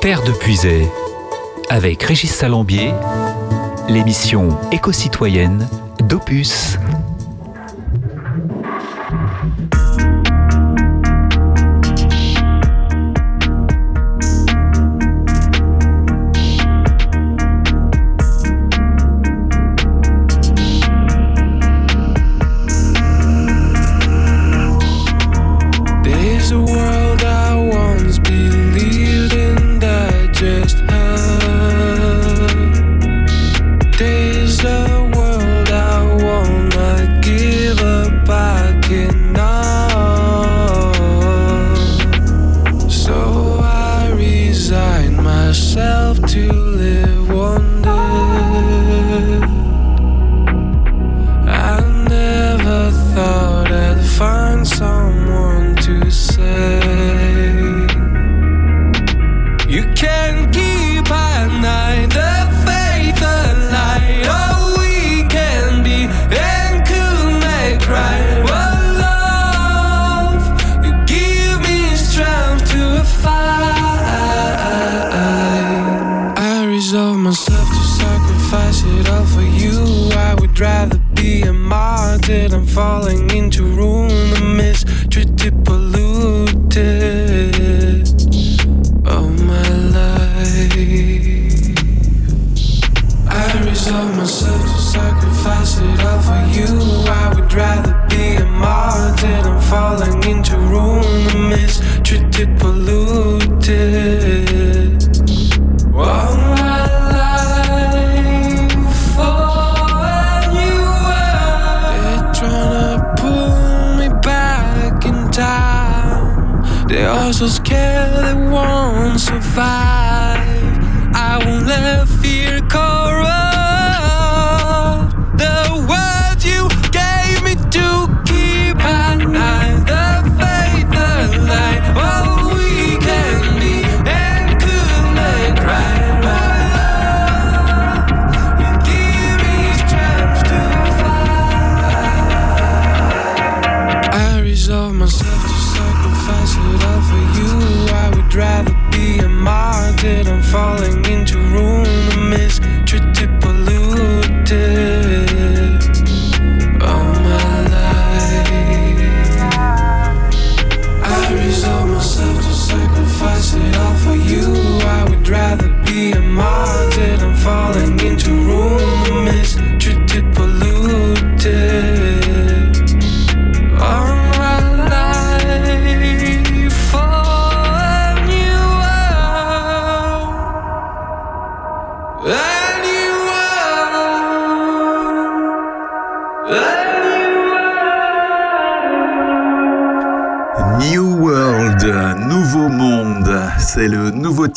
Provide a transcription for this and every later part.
Terre de Puisay, avec Régis Salambier, l'émission éco-citoyenne d'Opus.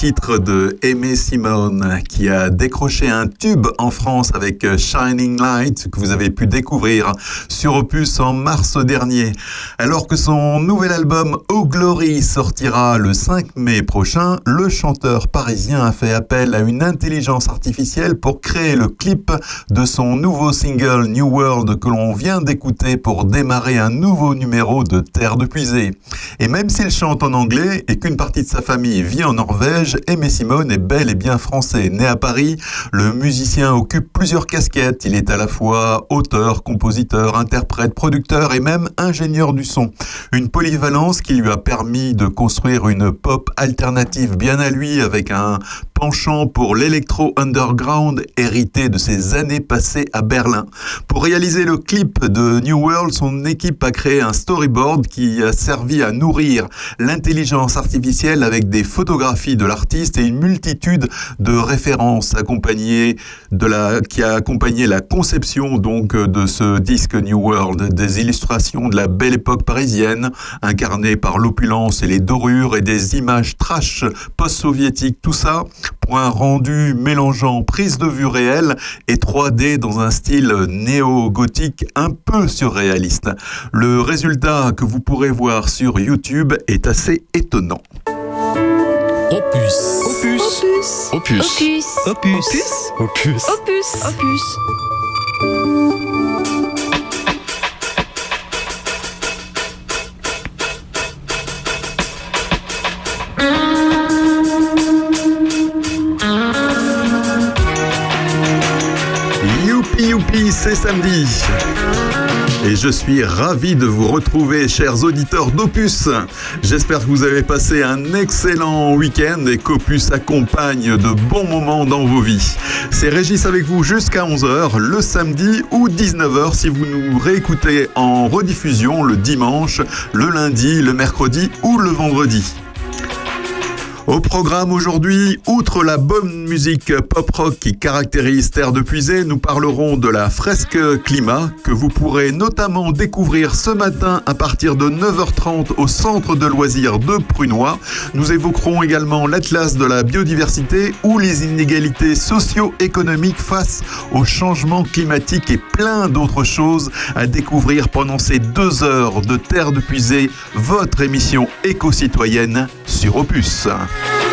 Titre de Aimé Simone qui a décroché un tube en France avec Shining Light que vous avez pu découvrir sur Opus en mars dernier. Alors que son nouvel album Oh Glory sortira le 5 mai prochain, le chanteur parisien a fait appel à une intelligence artificielle pour créer le clip de son nouveau single New World que l'on vient d'écouter pour démarrer un nouveau numéro de Terre de Puisée. Et même s'il chante en anglais et qu'une partie de sa famille vit en Norvège, Aimé Simone est bel et bien français. Né à Paris, le musicien occupe plusieurs casquettes. Il est à la fois auteur, compositeur, interprète, producteur et même ingénieur du son. Une polyvalence qui lui a permis de construire une pop alternative bien à lui avec un penchant pour l'électro underground hérité de ses années passées à Berlin. Pour réaliser le clip de New World, son équipe a créé un storyboard qui a servi à l'intelligence artificielle avec des photographies de l'artiste et une multitude de références accompagnées de la, qui a accompagné la conception donc de ce disque New World, des illustrations de la belle époque parisienne incarnée par l'opulence et les dorures et des images trash post-soviétiques, tout ça pour un rendu mélangeant prise de vue réelle et 3D dans un style néo-gothique un peu surréaliste. Le résultat que vous pourrez voir sur YouTube tube est assez étonnant. Opus. Opus. Opus. Opus. Opus. Opus. Opus. Opus. Opus. Youpi c'est samedi. Et je suis ravi de vous retrouver, chers auditeurs d'Opus. J'espère que vous avez passé un excellent week-end et qu'Opus accompagne de bons moments dans vos vies. C'est Régis avec vous jusqu'à 11h le samedi ou 19h si vous nous réécoutez en rediffusion le dimanche, le lundi, le mercredi ou le vendredi. Au programme aujourd'hui, outre la bonne musique pop-rock qui caractérise Terre de Puisée, nous parlerons de la fresque climat que vous pourrez notamment découvrir ce matin à partir de 9h30 au centre de loisirs de Prunois. Nous évoquerons également l'atlas de la biodiversité ou les inégalités socio-économiques face au changement climatique et plein d'autres choses à découvrir pendant ces deux heures de Terre de Puisée, votre émission éco-citoyenne sur Opus. Bye.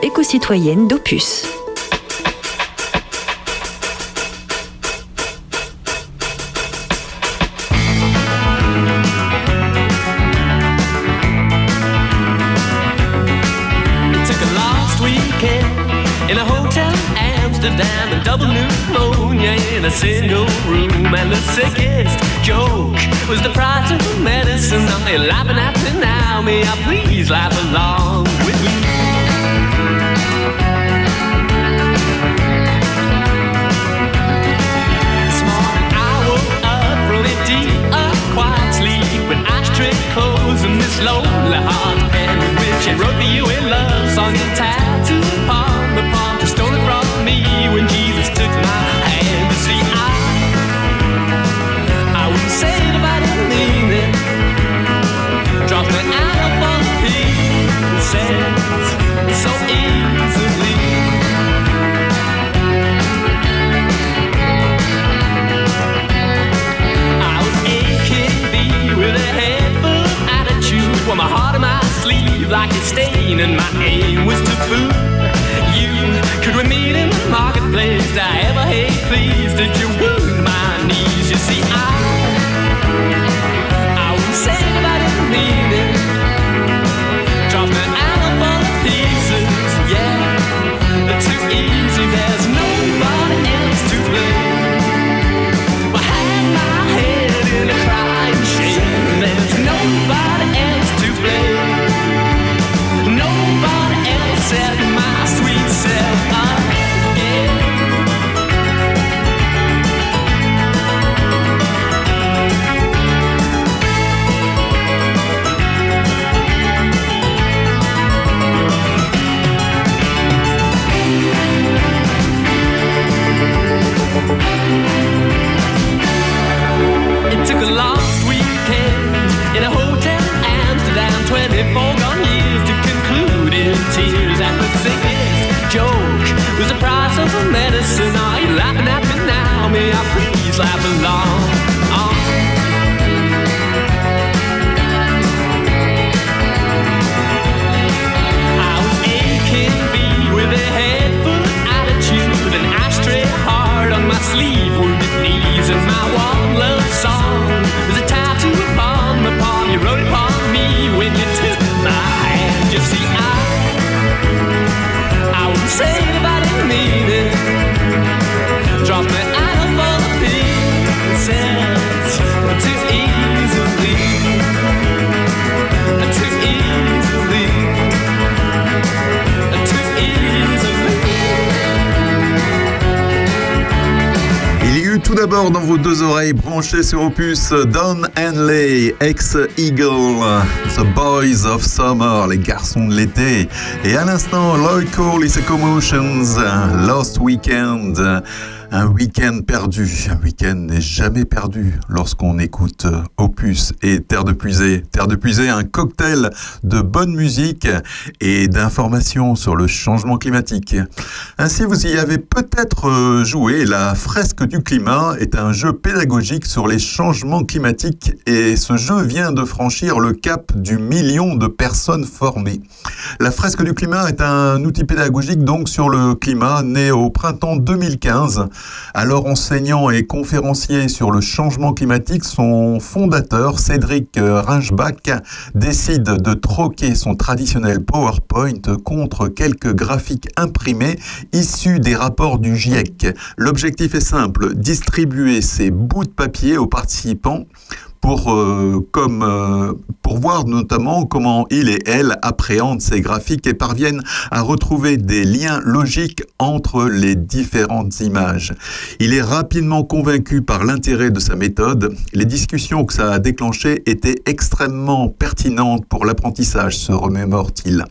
Éco-citoyenne d'Opus. Sur Opus Don Henley, ex-Eagle, The Boys of Summer, les garçons de l'été. Et à l'instant, Lloyd Cole et ses Commotions, Lost Weekend. Un week-end perdu. Un week-end n'est jamais perdu lorsqu'on écoute Et Terre de Puisée. Terre de Puisée, un cocktail de bonne musique et d'informations sur le changement climatique. Ainsi, vous y avez peut-être euh, joué. La fresque du climat est un jeu pédagogique sur les changements climatiques et ce jeu vient de franchir le cap du million de personnes formées. La fresque du climat est un outil pédagogique donc sur le climat né au printemps 2015. Alors enseignant et conférencier sur le changement climatique, son Cédric Rinchbach décide de troquer son traditionnel PowerPoint contre quelques graphiques imprimés issus des rapports du GIEC. L'objectif est simple, distribuer ces bouts de papier aux participants pour, euh, comme, euh, pour voir notamment comment il et elle appréhendent ces graphiques et parviennent à retrouver des liens logiques entre les différentes images. Il est rapidement convaincu par l'intérêt de sa méthode. Les discussions que ça a déclenchées étaient extrêmement pertinentes pour l'apprentissage, se remémore-t-il.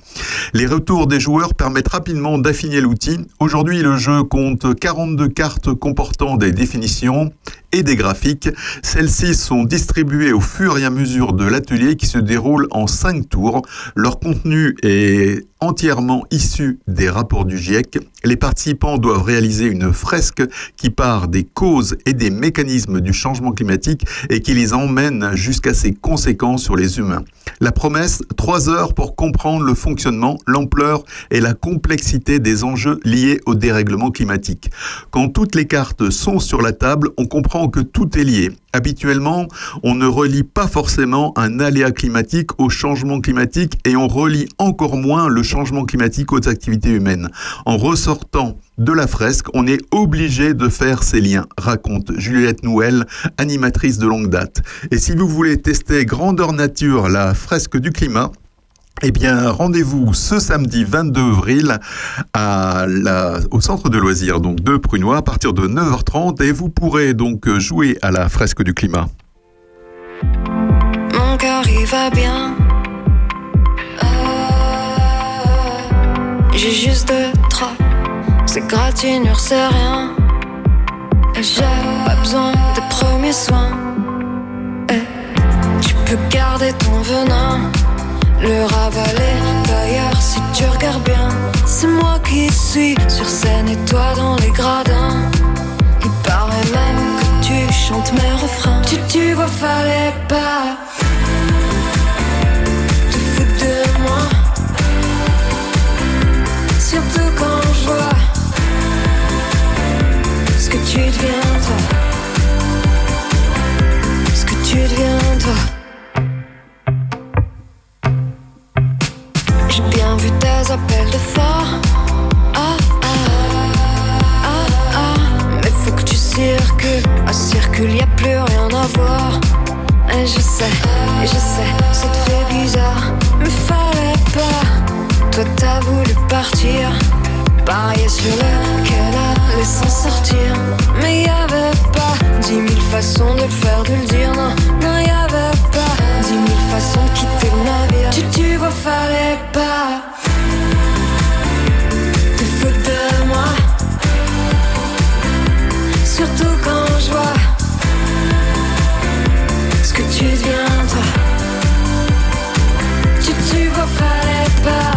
Les retours des joueurs permettent rapidement d'affiner l'outil. Aujourd'hui, le jeu compte 42 cartes comportant des définitions et des graphiques. Celles-ci sont distribuées au fur et à mesure de l'atelier qui se déroule en cinq tours. Leur contenu est entièrement issu des rapports du GIEC. Les participants doivent réaliser une fresque qui part des causes et des mécanismes du changement climatique et qui les emmène jusqu'à ses conséquences sur les humains. La promesse, trois heures pour comprendre le fonctionnement, l'ampleur et la complexité des enjeux liés au dérèglement climatique. Quand toutes les cartes sont sur la table, on comprend que tout est lié. Habituellement, on ne relie pas forcément un aléa climatique au changement climatique et on relie encore moins le changement climatique aux activités humaines. En ressortant de la fresque, on est obligé de faire ces liens, raconte Juliette Nouel, animatrice de longue date. Et si vous voulez tester grandeur nature la fresque du climat, eh bien, rendez-vous ce samedi 22 avril au centre de loisirs donc de Prunois à partir de 9h30 et vous pourrez donc jouer à la fresque du climat. Mon cœur il va bien. Euh, J'ai juste deux, trois. Ces gratinures, c'est rien. J'ai pas besoin de premiers soins. Et tu peux garder ton venin, le ravaler. D'ailleurs, si tu regardes bien, c'est moi qui suis sur scène et toi dans les gradins. Il paraît même que tu chantes mes refrains. Tu, tu vois, fallait pas te foutre de moi. Surtout quand je vois ce que tu deviens, toi. Ce que tu deviens, toi. J'ai bien vu tes appels de phare. Ah, ah, ah, ah. Mais faut que tu circules. À circule, y a plus rien à voir. Et je sais, et je sais, ça te fait bizarre. Mais fallait pas. Toi, t'as voulu partir. Parier sur le qu'elle allait s'en sortir. Mais y avait pas dix mille façons de le faire, de le dire. Non, non, y avait de quitter le navire. Tu, tu vois, fallait pas te foutre de moi. Surtout quand je vois ce que tu deviens, toi. Tu, tu vois, fallait pas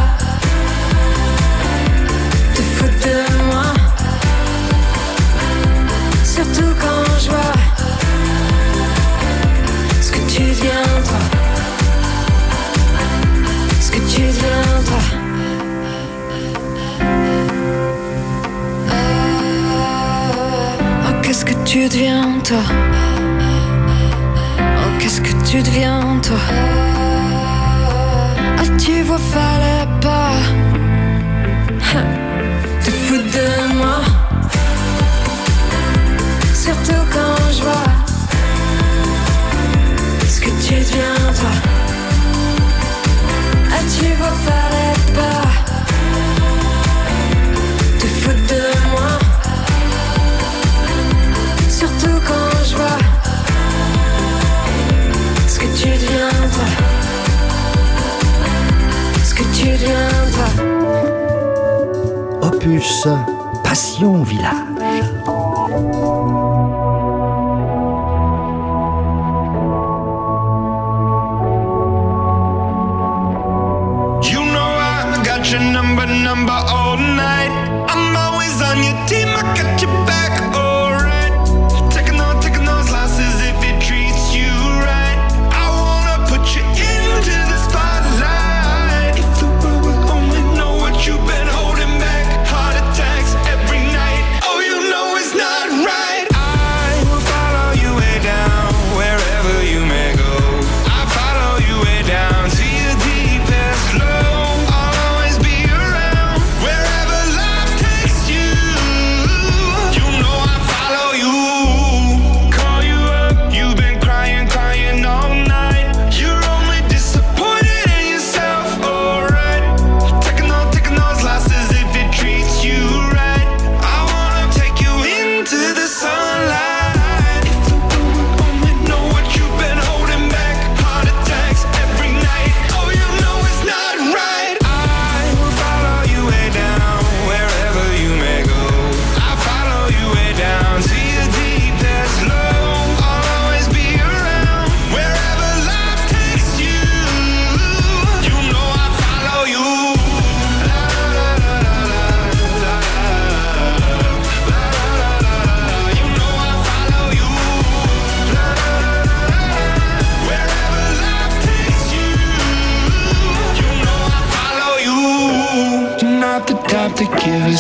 tu deviens, toi? Oh, qu'est-ce que tu deviens, toi? Ah, tu vois, fallait pas te foutre de moi. Surtout quand je vois ce que tu deviens, toi. Ah, tu vois, fallait pas Opus Passion Village. You know I got your number, number all night. I'm always on your team, I got your back,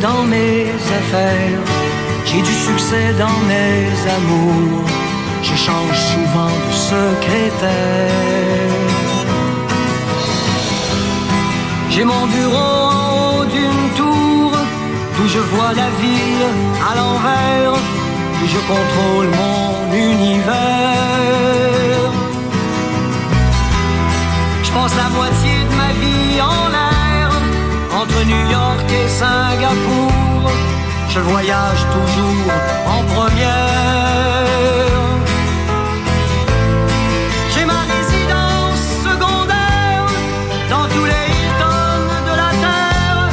dans mes affaires, j'ai du succès dans mes amours. Je change souvent de secrétaire. J'ai mon bureau en haut d'une tour, d'où je vois la ville à l'envers, où je contrôle mon univers. Je passe la moitié de ma vie en l'air, New York et Singapour. Je voyage toujours en première. J'ai ma résidence secondaire dans tous les Hilton de la terre.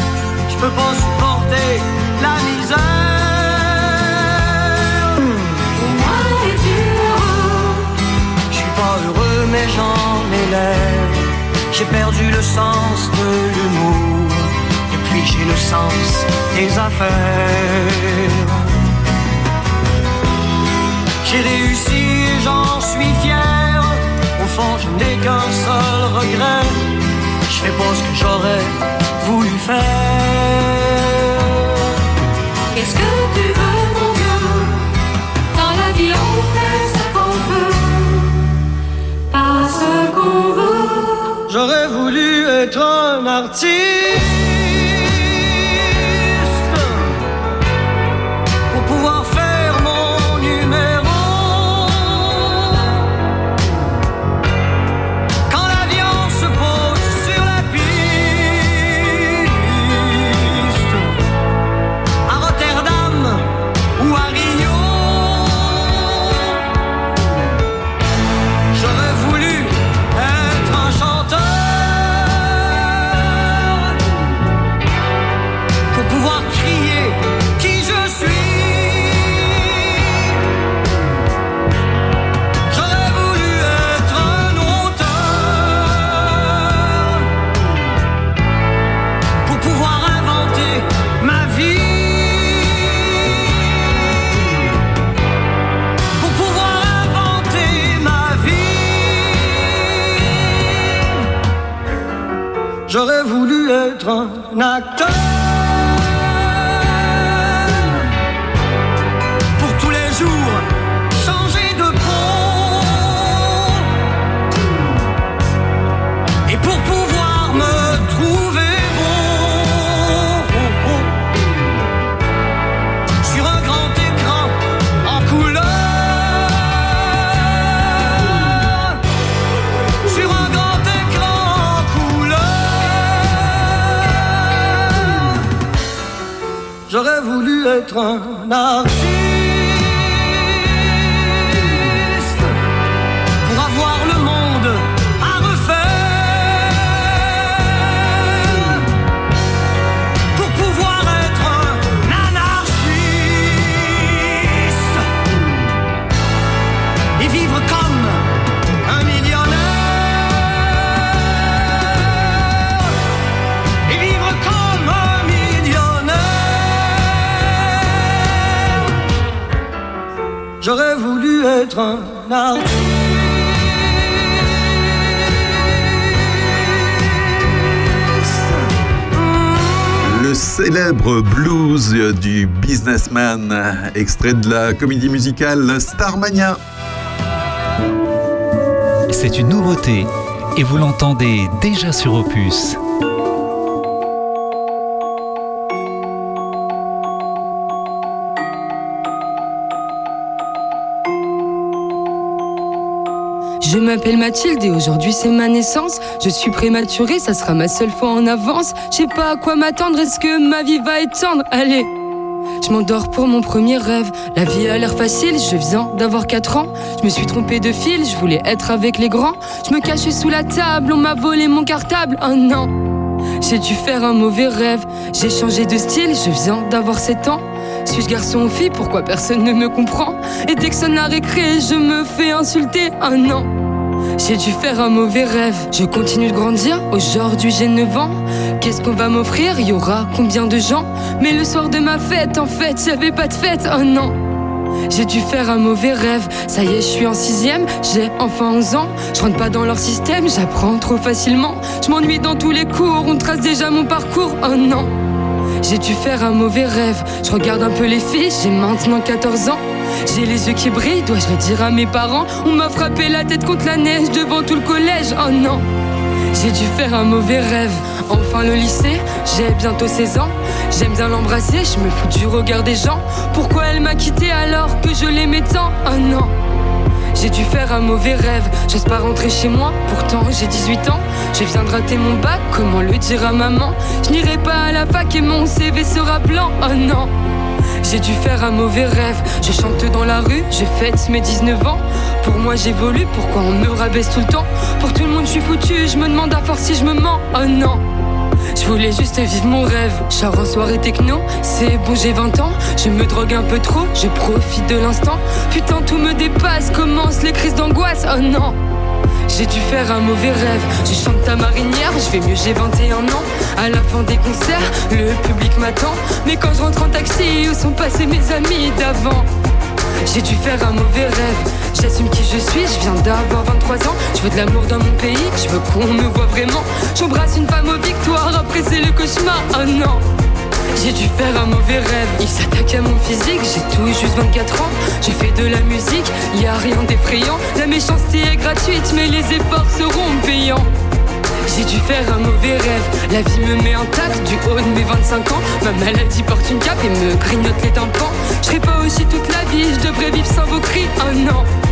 Je peux pas supporter la misère. Je suis pas heureux, mais j'en ai l'air. J'ai perdu le sens de l'humour. J'ai le sens des affaires. J'ai réussi et j'en suis fier. Au fond, je n'ai qu'un seul regret. Je fais pas ce que j'aurais voulu faire. Qu'est-ce que tu veux, mon Dieu Dans la vie, on fait ce qu'on peut, pas ce qu'on veut. J'aurais voulu être un artiste être un acteur voulu être un voulu être un artiste. Le célèbre blues du businessman, extrait de la comédie musicale Starmania. C'est une nouveauté et vous l'entendez déjà sur Opus. M'appelle Mathilde et aujourd'hui c'est ma naissance. Je suis prématurée, ça sera ma seule fois en avance. Je sais pas à quoi m'attendre, est-ce que ma vie va être tendre? Allez, je m'endors pour mon premier rêve. La vie a l'air facile, je viens d'avoir 4 ans. Je me suis trompée de fil, je voulais être avec les grands. Je me cachais sous la table, on m'a volé mon cartable. Oh non, j'ai dû faire un mauvais rêve. J'ai changé de style, je viens d'avoir 7 ans. Suis-je garçon ou fille? Pourquoi personne ne me comprend? Et dès que ça n'a récré, je me fais insulter. Oh non. J'ai dû faire un mauvais rêve. Je continue de grandir. Aujourd'hui, j'ai 9 ans. Qu'est-ce qu'on va m'offrir? Y aura combien de gens? Mais le soir de ma fête, en fait, j'avais pas de fête. Oh non. J'ai dû faire un mauvais rêve. Ça y est, je suis en sixième. J'ai enfin 11 ans. Je rentre pas dans leur système. J'apprends trop facilement. Je m'ennuie dans tous les cours. On trace déjà mon parcours. Oh non. J'ai dû faire un mauvais rêve. Je regarde un peu les filles. J'ai maintenant 14 ans. J'ai les yeux qui brillent, dois-je le dire à mes parents On m'a frappé la tête contre la neige devant tout le collège, oh non. J'ai dû faire un mauvais rêve. Enfin le lycée, j'ai bientôt 16 ans. J'aime bien l'embrasser, je me fous du regard des gens. Pourquoi elle m'a quitté alors que je l'aimais tant, oh non. J'ai dû faire un mauvais rêve, j'ose pas rentrer chez moi, pourtant j'ai 18 ans. Je viens de rater mon bac, comment le dire à maman? Je n'irai pas à la fac et mon CV sera blanc, oh non j'ai dû faire un mauvais rêve. Je chante dans la rue, je fête mes 19 ans. Pour moi j'évolue, pourquoi on me rabaisse tout le temps? Pour tout le monde je suis foutu, je me demande à force si je me mens. Oh non je voulais juste vivre mon rêve. Je en soirée techno, c'est bon, j'ai 20 ans. Je me drogue un peu trop, je profite de l'instant. Putain, tout me dépasse, commence les crises d'angoisse. Oh non! J'ai dû faire un mauvais rêve. Je chante ta marinière, je vais mieux, j'ai 21 ans. À la fin des concerts, le public m'attend. Mais quand je rentre en taxi, où sont passés mes amis d'avant? J'ai dû faire un mauvais rêve. J'assume qui je suis, je viens d'avoir 23 ans. Je veux de l'amour dans mon pays, je veux qu'on me voit vraiment. J'embrasse une femme aux victoires, après c'est le cauchemar. Oh non! J'ai dû faire un mauvais rêve. Il s'attaque à mon physique, j'ai tout juste 24 ans. J'ai fait de la musique, y a rien d'effrayant. La méchanceté est gratuite, mais les efforts seront payants. J'ai dû faire un mauvais rêve. La vie me met intact du haut de mes 25 ans. Ma maladie porte une cape et me grignote les tympans. Je serai pas aussi toute la vie, je devrais vivre sans vos cris. Oh non!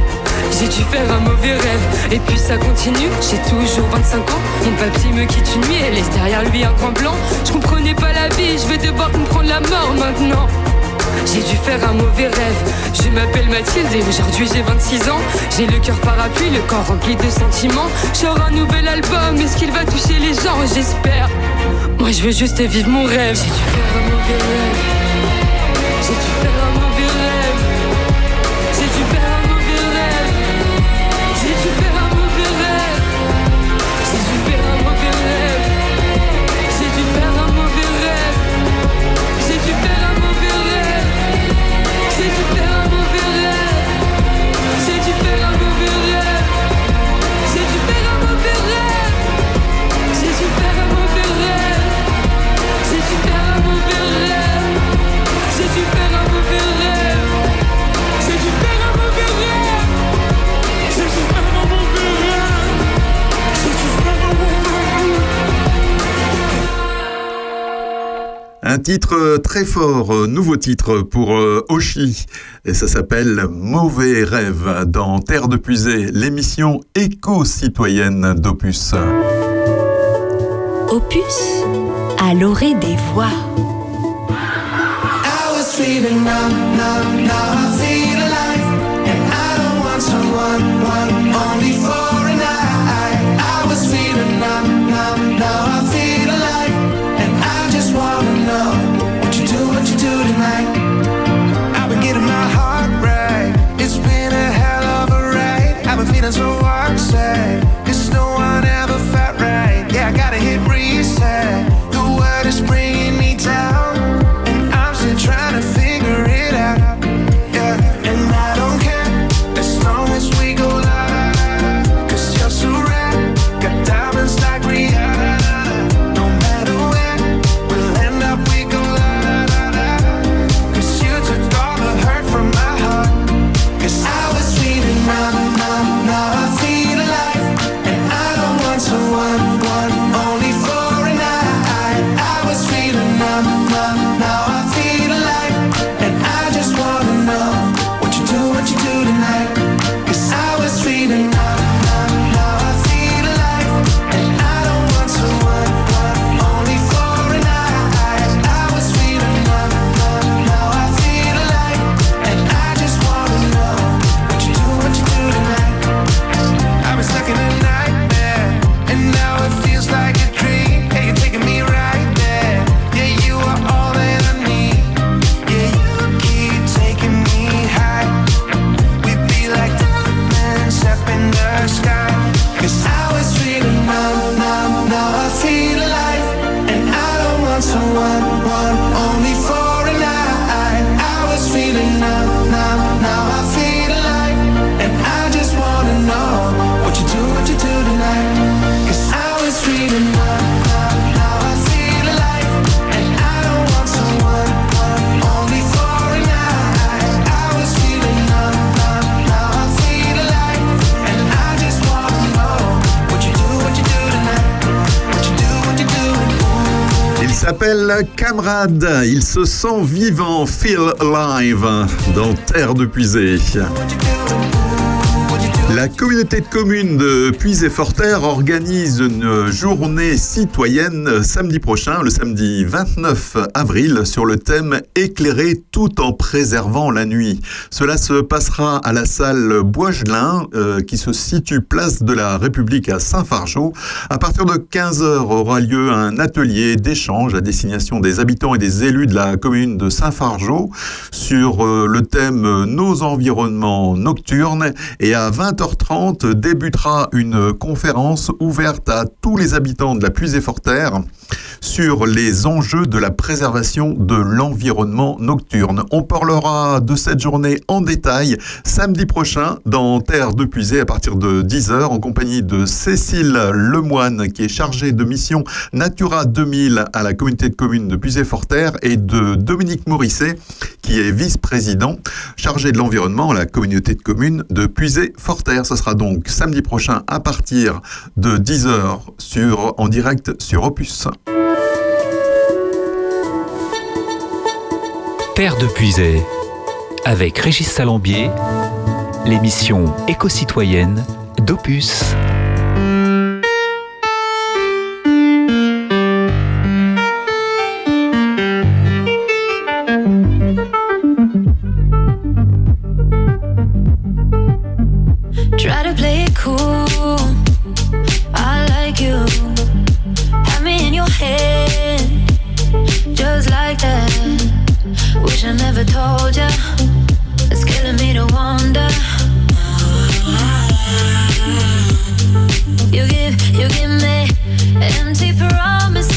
J'ai dû faire un mauvais rêve Et puis ça continue, j'ai toujours 25 ans Mon papy me quitte une nuit et laisse derrière lui un grand blanc Je comprenais pas la vie, je vais devoir comprendre la mort maintenant j'ai dû faire un mauvais rêve. Je m'appelle Mathilde et aujourd'hui j'ai 26 ans. J'ai le cœur parapluie, le corps rempli de sentiments. J'aurai un nouvel album, est-ce qu'il va toucher les gens? J'espère. Moi je veux juste vivre mon rêve. J'ai dû faire un mauvais rêve. J'ai dû faire Un titre très fort, euh, nouveau titre pour euh, Oshi, et ça s'appelle Mauvais rêve dans Terre de Puisée, l'émission éco-citoyenne d'Opus. Opus à l'orée des voix. I was Camarade. Il se sent vivant, feel alive dans Terre de Puisée. La communauté de communes de Puisé-Forterre organise une journée citoyenne samedi prochain, le samedi 29 avril, sur le thème Éclairer tout en préservant la nuit. Cela se passera à la salle Boisgelin, euh, qui se situe place de la République à Saint-Fargeau. À partir de 15h aura lieu un atelier d'échange à destination des habitants et des élus de la commune de Saint-Fargeau sur euh, le thème Nos environnements nocturnes et à 20h30 débutera une conférence ouverte à tous les habitants de la Puisée-Forterre sur les enjeux de la préservation de l'environnement nocturne. On parlera de cette journée en détail samedi prochain dans Terre de Puisée à partir de 10h en compagnie de Cécile Lemoine qui est chargée de mission Natura 2000 à la communauté de communes de Puisée-Forterre et de Dominique Morisset qui est vice-président chargé de l'environnement à la communauté de communes de Puisée-Forterre. Ce sera donc samedi prochain à partir de 10h sur, en direct sur Opus. Terre de Puisée, avec Régis Salambier, l'émission éco-citoyenne d'Opus. Wish I never told ya. It's killing me to wonder. You give, you give me empty promises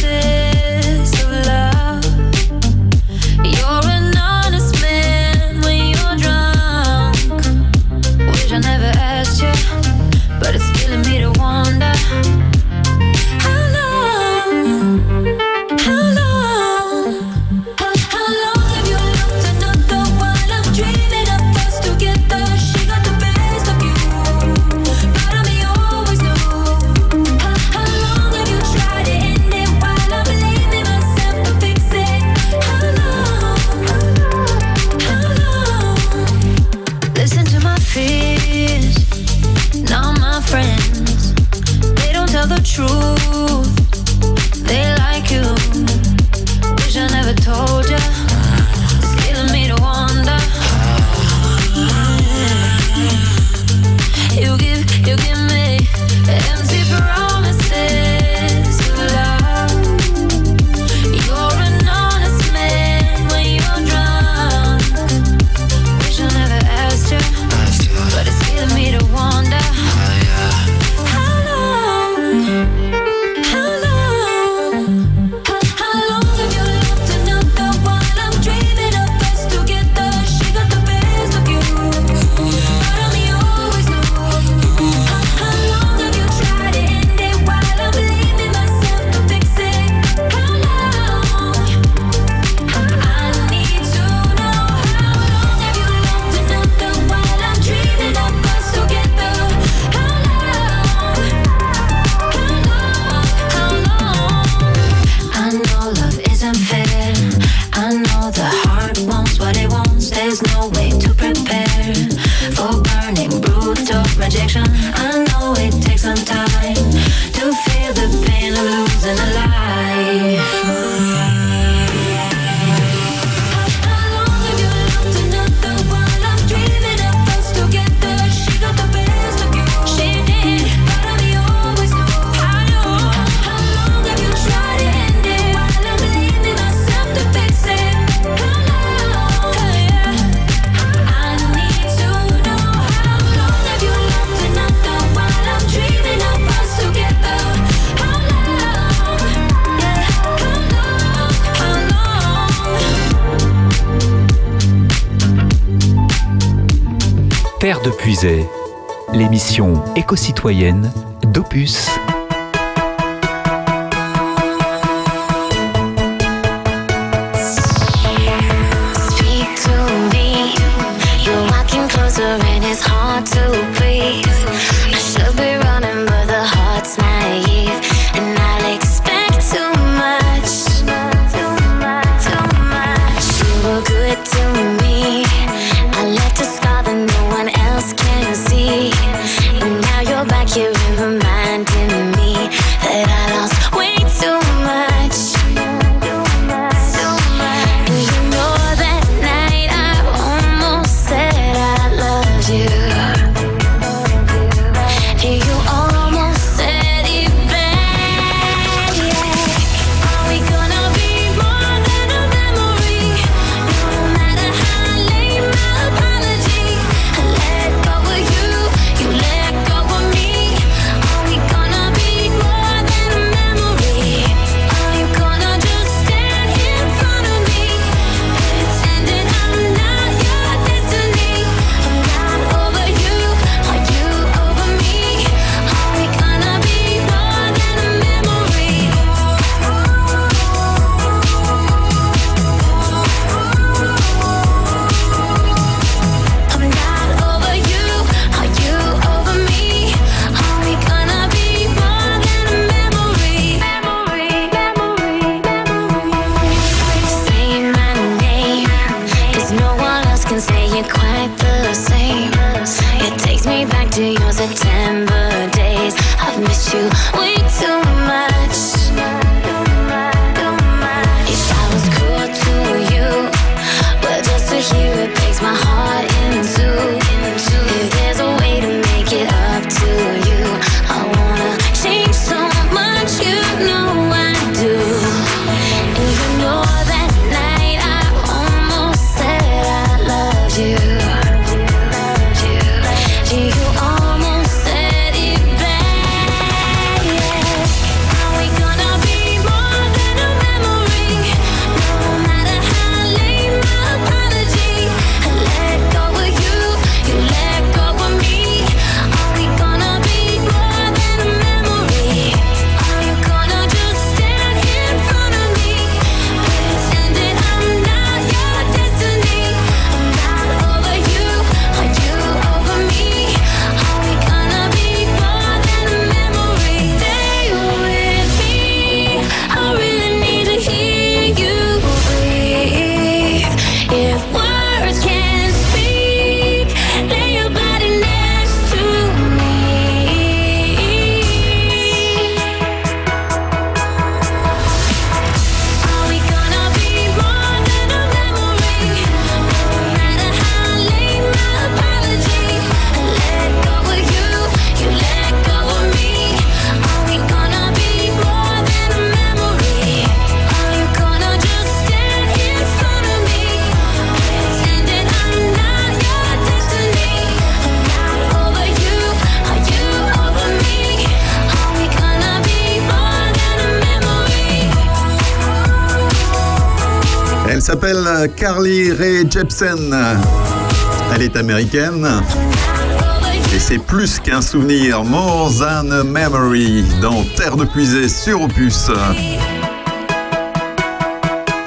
l'émission Carly Rae Jepsen. Elle est américaine. Et c'est plus qu'un souvenir, more than a memory, dans Terre de Puisée sur Opus.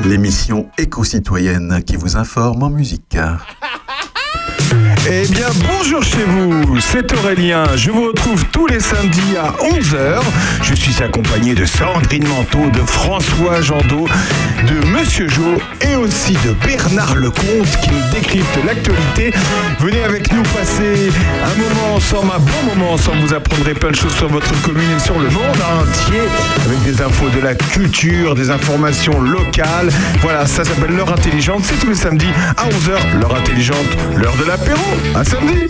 L'émission éco-citoyenne qui vous informe en musique. Eh bien, bonjour chez vous, c'est Aurélien. Je vous retrouve tous les samedis à 11h. Je suis accompagné de Sandrine Manteau, de François Jandot, de Monsieur Jo et aussi de Bernard Lecomte qui nous décrypte l'actualité. Venez avec nous passer un moment ensemble, un bon moment ensemble. Vous apprendrez plein de choses sur votre commune et sur le monde entier avec des infos de la culture, des informations locales. Voilà, ça s'appelle l'heure intelligente. C'est tous les samedis à 11h. L'heure intelligente, l'heure de l'apéro. À samedi.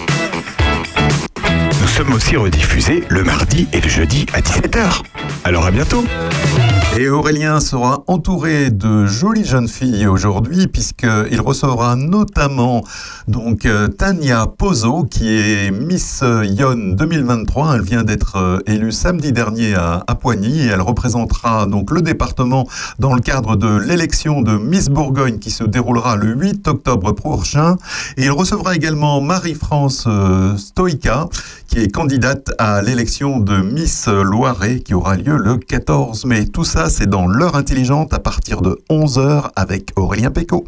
Nous sommes aussi rediffusés le mardi et le jeudi à 17h. Alors à bientôt. Et Aurélien sera entouré de jolies jeunes filles aujourd'hui puisqu'il recevra notamment donc euh, Tania Pozo qui est Miss Yon 2023. Elle vient d'être euh, élue samedi dernier à, Poigny et elle représentera donc le département dans le cadre de l'élection de Miss Bourgogne qui se déroulera le 8 octobre prochain. Et il recevra également Marie-France euh, Stoïka qui est candidate à l'élection de Miss Loiret qui aura lieu le 14 mai. Tout ça, c'est dans l'heure intelligente à partir de 11h avec Aurélien Péco.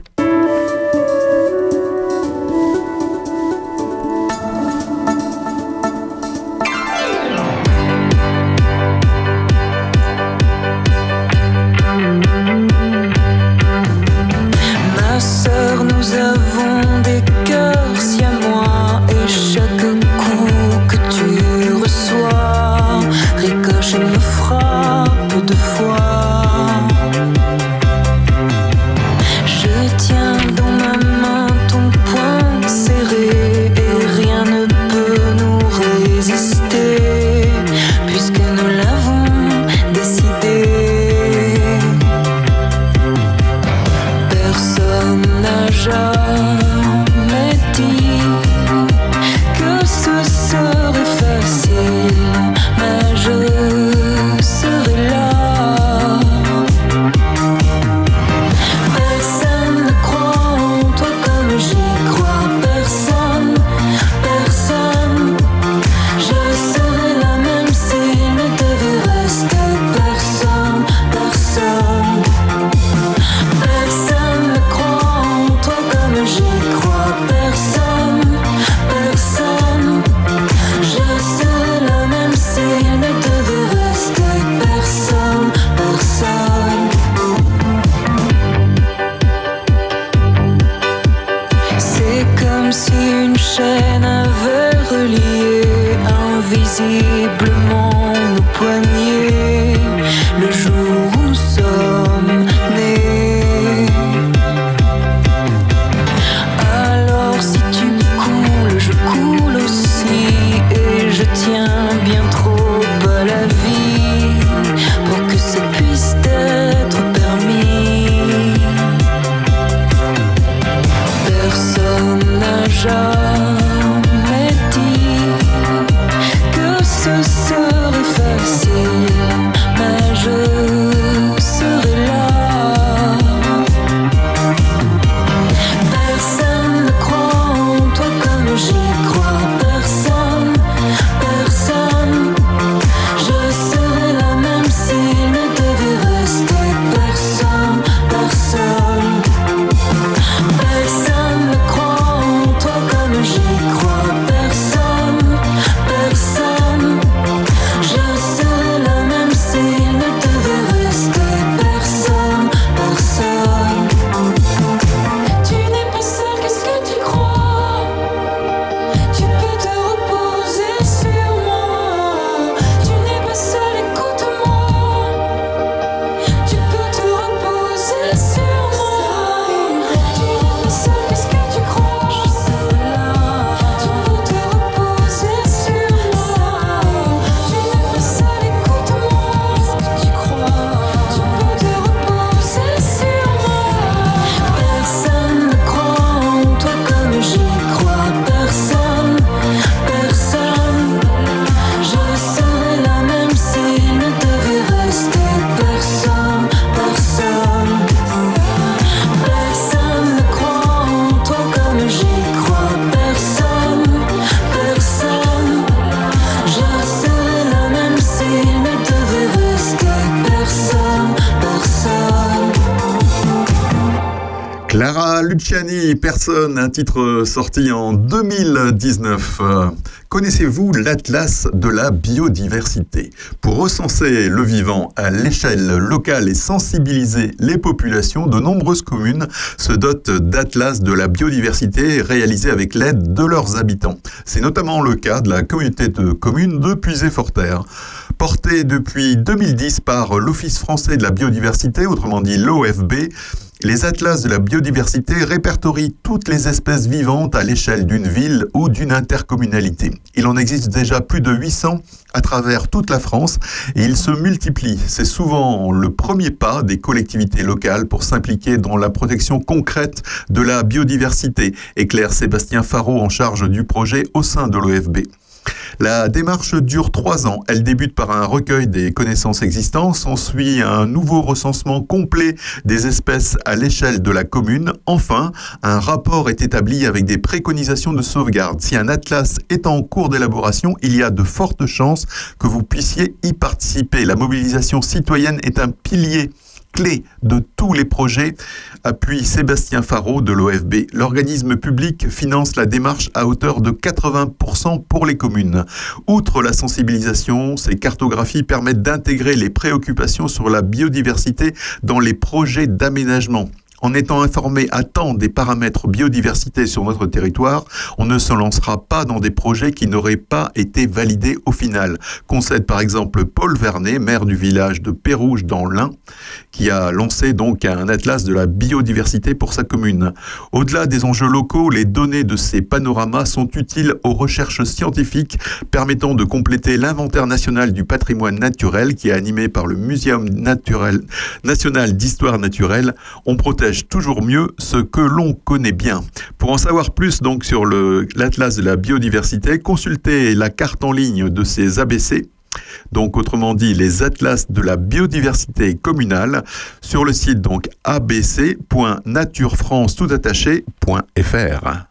Luciani, Personne, un titre sorti en 2019. Euh, Connaissez-vous l'Atlas de la biodiversité? Pour recenser le vivant à l'échelle locale et sensibiliser les populations, de nombreuses communes se dotent d'Atlas de la biodiversité réalisés avec l'aide de leurs habitants. C'est notamment le cas de la communauté de communes de Puisé-Forterre. Porté depuis 2010 par l'Office français de la biodiversité, autrement dit l'OFB, les atlas de la biodiversité répertorient toutes les espèces vivantes à l'échelle d'une ville ou d'une intercommunalité. Il en existe déjà plus de 800 à travers toute la France et ils se multiplient. C'est souvent le premier pas des collectivités locales pour s'impliquer dans la protection concrète de la biodiversité, éclaire Sébastien Faro en charge du projet au sein de l'OFB. La démarche dure trois ans. Elle débute par un recueil des connaissances existantes, s'ensuit un nouveau recensement complet des espèces à l'échelle de la commune. Enfin, un rapport est établi avec des préconisations de sauvegarde. Si un atlas est en cours d'élaboration, il y a de fortes chances que vous puissiez y participer. La mobilisation citoyenne est un pilier clé de tous les projets, appuie Sébastien Faro de l'OFB. L'organisme public finance la démarche à hauteur de 80% pour les communes. Outre la sensibilisation, ces cartographies permettent d'intégrer les préoccupations sur la biodiversité dans les projets d'aménagement. En étant informé à temps des paramètres biodiversité sur notre territoire, on ne se lancera pas dans des projets qui n'auraient pas été validés au final. Concède par exemple Paul Vernet, maire du village de Pérouge dans l'Ain, qui a lancé donc un atlas de la biodiversité pour sa commune. Au-delà des enjeux locaux, les données de ces panoramas sont utiles aux recherches scientifiques permettant de compléter l'inventaire national du patrimoine naturel qui est animé par le Muséum naturel, national d'histoire naturelle. On protège toujours mieux ce que l'on connaît bien. Pour en savoir plus donc sur l'atlas de la biodiversité, consultez la carte en ligne de ces ABC donc autrement dit les atlas de la biodiversité communale sur le site donc abc.naturefrance.fr.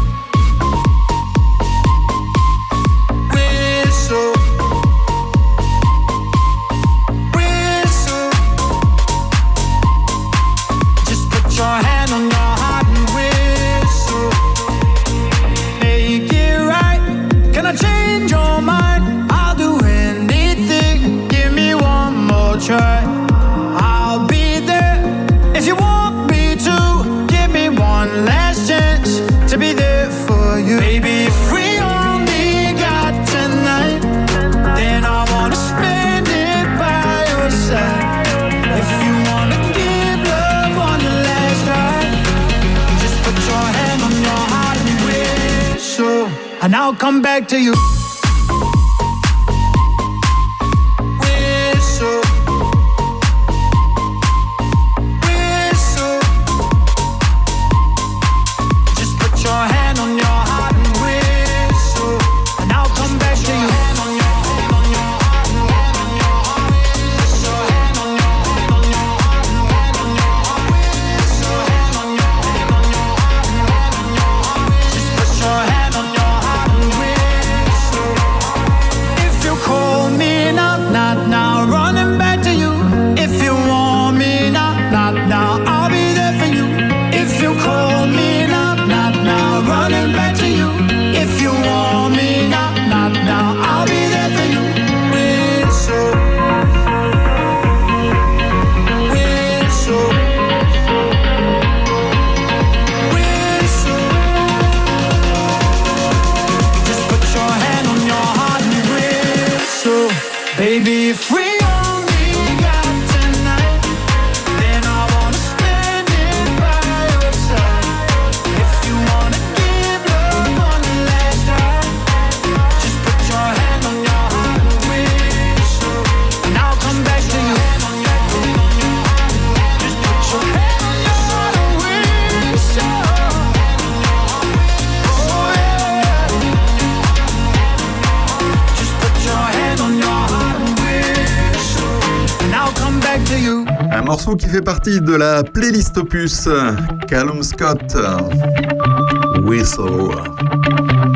Baby, if we only got tonight, then I wanna spend it by your side. If you wanna give love one last just put your hand on your heart and so. And I'll come back to you. partie de la playlist opus Callum Scott Whistle.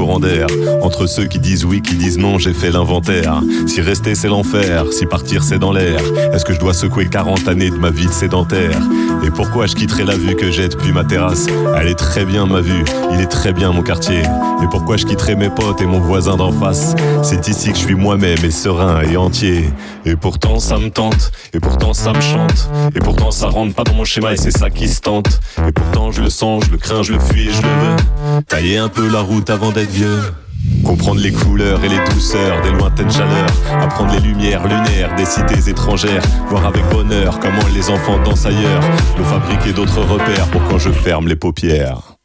Entre ceux qui disent oui, qui disent non, j'ai fait l'inventaire. Si rester c'est l'enfer, si partir c'est dans l'air, est-ce que je dois secouer 40 années de ma vie de sédentaire? Et pourquoi je quitterai la vue que j'ai depuis ma terrasse? Elle est très bien ma vue, il est très bien mon quartier. Et pourquoi je quitterai mes potes et mon voisin d'en face? C'est ici que je suis moi-même et serein et entier. Et pourtant ça me tente, et pourtant ça me chante, et pourtant ça rentre pas dans mon schéma et c'est ça qui se tente. Je le sens, je le crains, je le fuis et je le veux. Tailler un peu la route avant d'être vieux. Comprendre les couleurs et les douceurs des lointaines chaleurs, apprendre les lumières lunaires des cités étrangères, voir avec bonheur comment les enfants dansent ailleurs, me fabriquer d'autres repères pour quand je ferme les paupières.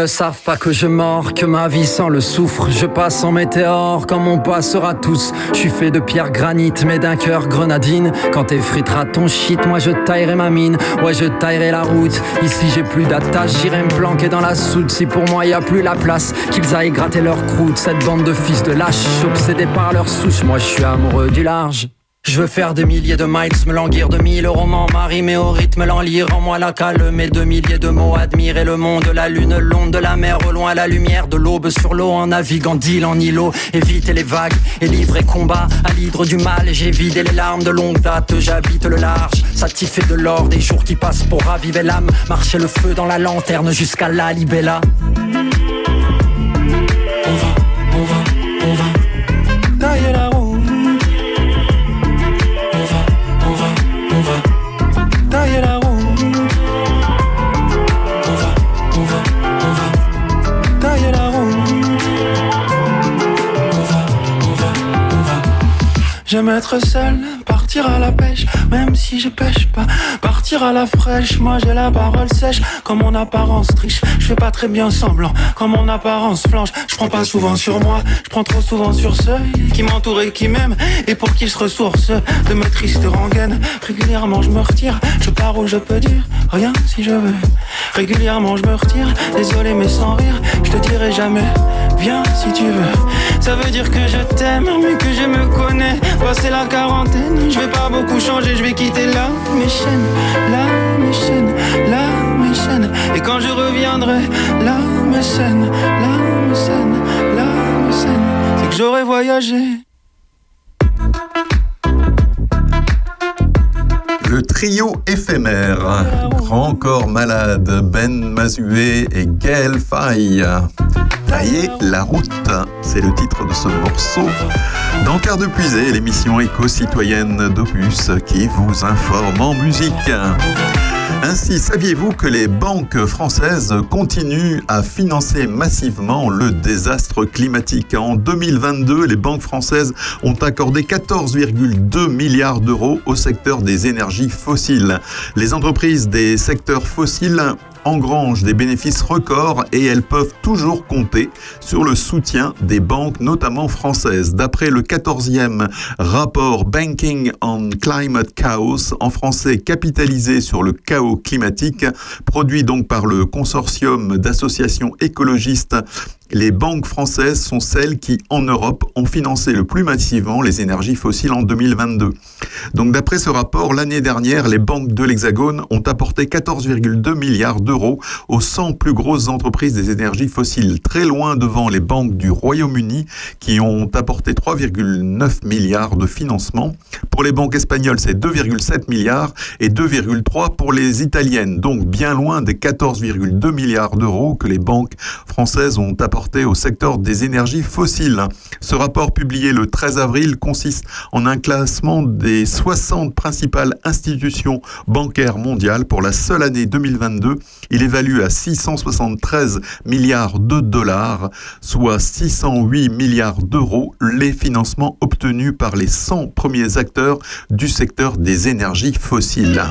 Ne savent pas que je mords, que ma vie sans le souffre. Je passe en météore comme on passera tous. Je suis fait de pierre granit, mais d'un cœur grenadine. Quand t'effriteras ton shit, moi je taillerai ma mine. Ouais, je taillerai la route. Ici j'ai plus d'attache, j'irai me planquer dans la soude. Si pour moi y a plus la place, qu'ils aillent gratter leur croûte. Cette bande de fils de lâches, obsédés par leur souche. Moi je suis amoureux du large. Je veux faire des milliers de miles, me languir de mille romans, mais au rythme l'enlire en moi la calme et de milliers de mots, admirer le monde, la lune, l'onde de la mer, au loin la lumière de l'aube sur l'eau, en naviguant d'île en îlot, éviter les vagues et livrer combat à l'hydre du mal, j'ai vidé les larmes de longue date, j'habite le large, satisfait de l'or, des jours qui passent pour raviver l'âme, marcher le feu dans la lanterne jusqu'à la libella. J'aime être seul, partir à la pêche, même si je pêche pas. Partir à la fraîche, moi j'ai la parole sèche, comme mon apparence triche. Je fais pas très bien semblant, comme mon apparence flanche. Je prends pas souvent sur moi, je prends trop souvent sur ceux qui m'entourent et qui m'aiment, et pour qu'ils se ressourcent de mes tristes rengaines. Régulièrement je me retire, je pars où je peux dire rien si je veux. Régulièrement je me retire, désolé mais sans rire, je te dirai jamais. Viens si tu veux. Ça veut dire que je t'aime, mais que je me connais. Passé la quarantaine, vais pas beaucoup changer, je vais quitter là mes chaînes, là mes chaînes, chaînes. Et quand je reviendrai, là mes scènes, là mes scènes, c'est que j'aurais voyagé. Le trio éphémère, Grand Corps Malade, Ben Mazué et Gaël Faye. Tailler la route, c'est le titre de ce morceau. Dans Quart de Puisée, l'émission éco-citoyenne d'Opus qui vous informe en musique. Ainsi, saviez-vous que les banques françaises continuent à financer massivement le désastre climatique? En 2022, les banques françaises ont accordé 14,2 milliards d'euros au secteur des énergies fossiles. Les entreprises des secteurs fossiles engrangent des bénéfices records et elles peuvent toujours compter sur le soutien des banques, notamment françaises. D'après le 14e rapport Banking on Climate Chaos, en français capitalisé sur le chaos climatique, produit donc par le consortium d'associations écologistes les banques françaises sont celles qui, en Europe, ont financé le plus massivement les énergies fossiles en 2022. Donc d'après ce rapport, l'année dernière, les banques de l'Hexagone ont apporté 14,2 milliards d'euros aux 100 plus grosses entreprises des énergies fossiles, très loin devant les banques du Royaume-Uni qui ont apporté 3,9 milliards de financement. Pour les banques espagnoles, c'est 2,7 milliards et 2,3 pour les italiennes, donc bien loin des 14,2 milliards d'euros que les banques françaises ont apporté au secteur des énergies fossiles. Ce rapport publié le 13 avril consiste en un classement des 60 principales institutions bancaires mondiales pour la seule année 2022. Il évalue à 673 milliards de dollars, soit 608 milliards d'euros, les financements obtenus par les 100 premiers acteurs du secteur des énergies fossiles.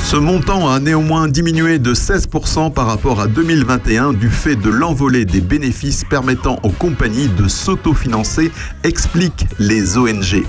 Ce montant a néanmoins diminué de 16% par rapport à 2021 du fait de l'envolée des bénéfices permettant aux compagnies de s'autofinancer, expliquent les ONG.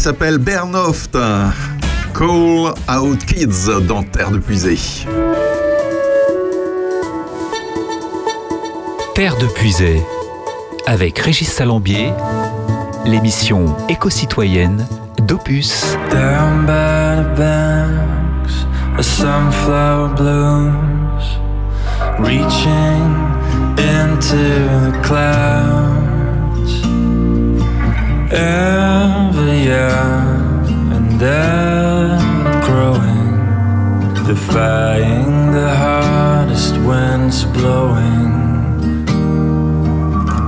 S'appelle Bernoft. Call Out Kids dans Terre de Puisée. Terre de Puisée, avec Régis Salambier, l'émission éco-citoyenne d'Opus. Down by the banks of sunflower blooms, reaching into the clouds. and then I'm growing, defying the hardest winds blowing.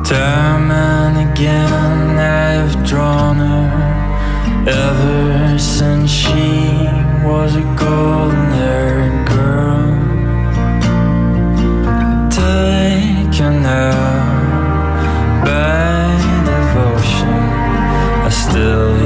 Time and again I have drawn her, ever since she was a golden haired girl. Taken out by devotion, I still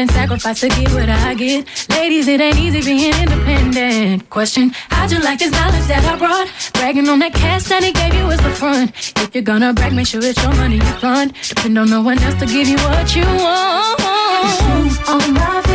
been sacrificed to get what I get. Ladies, it ain't easy being independent. Question, how'd you like this knowledge that I brought? Bragging on that cash that he gave you was the front. If you're gonna brag, make sure it's your money you fund. Depend on no one else to give you what you want. It's on my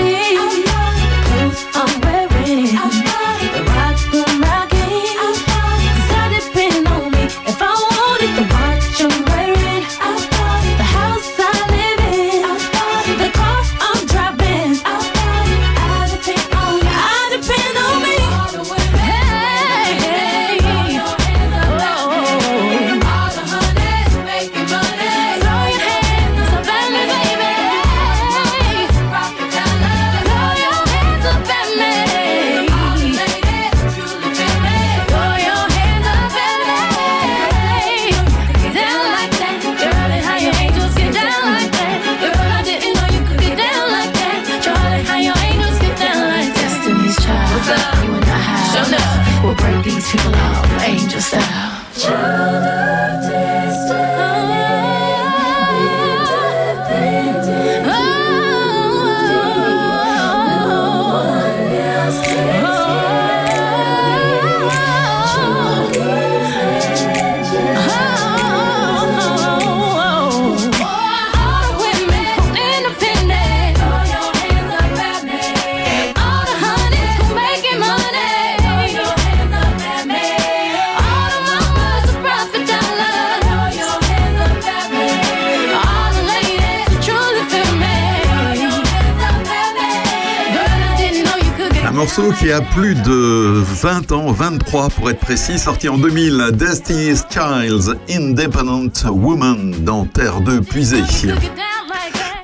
qui a plus de 20 ans, 23 pour être précis, sorti en 2000, Destiny's Child's Independent Woman dans Terre de Puisée.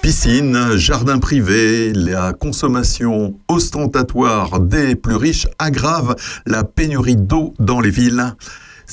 Piscine, jardin privé, la consommation ostentatoire des plus riches aggrave la pénurie d'eau dans les villes.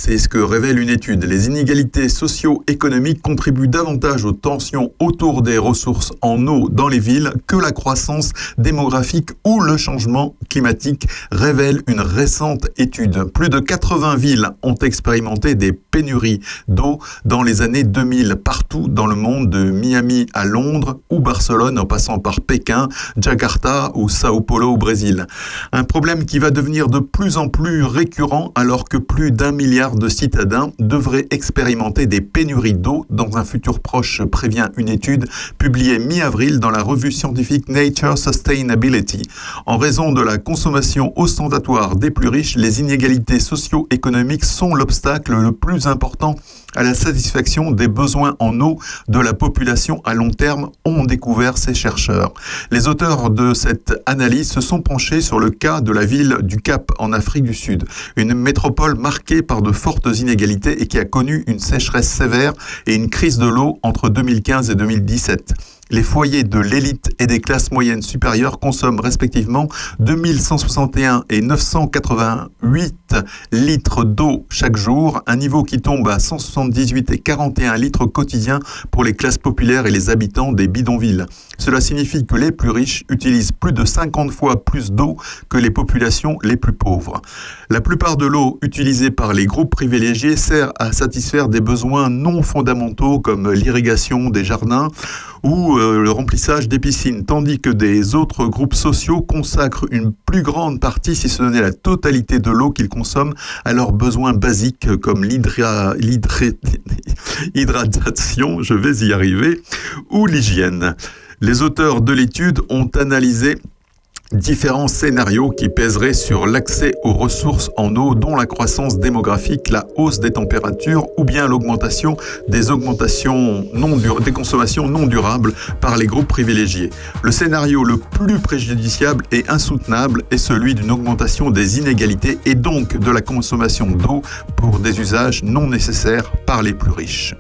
C'est ce que révèle une étude. Les inégalités socio-économiques contribuent davantage aux tensions autour des ressources en eau dans les villes que la croissance démographique ou le changement climatique, révèle une récente étude. Plus de 80 villes ont expérimenté des pénuries d'eau dans les années 2000 partout dans le monde, de Miami à Londres ou Barcelone en passant par Pékin, Jakarta ou Sao Paulo au Brésil. Un problème qui va devenir de plus en plus récurrent alors que plus d'un milliard de citadins devraient expérimenter des pénuries d'eau dans un futur proche, prévient une étude publiée mi-avril dans la revue scientifique Nature Sustainability. En raison de la consommation ostentatoire des plus riches, les inégalités socio-économiques sont l'obstacle le plus important à la satisfaction des besoins en eau de la population à long terme, ont découvert ces chercheurs. Les auteurs de cette analyse se sont penchés sur le cas de la ville du Cap en Afrique du Sud, une métropole marquée par de fortes inégalités et qui a connu une sécheresse sévère et une crise de l'eau entre 2015 et 2017. Les foyers de l'élite et des classes moyennes supérieures consomment respectivement 2161 et 988 litres d'eau chaque jour, un niveau qui tombe à 178 et 41 litres quotidiens pour les classes populaires et les habitants des bidonvilles. Cela signifie que les plus riches utilisent plus de 50 fois plus d'eau que les populations les plus pauvres. La plupart de l'eau utilisée par les groupes privilégiés sert à satisfaire des besoins non fondamentaux comme l'irrigation des jardins ou euh, le remplissage des piscines, tandis que des autres groupes sociaux consacrent une plus grande partie, si ce n'est la totalité de l'eau qu'ils consomment, à leurs besoins basiques comme l'hydra- l'hydré- hydratation, je vais y arriver, ou l'hygiène. Les auteurs de l'étude ont analysé différents scénarios qui pèseraient sur l'accès aux ressources en eau, dont la croissance démographique, la hausse des températures ou bien l'augmentation des augmentations non des consommations non durables par les groupes privilégiés. Le scénario le plus préjudiciable et insoutenable est celui d'une augmentation des inégalités et donc de la consommation d'eau pour des usages non nécessaires par les plus riches.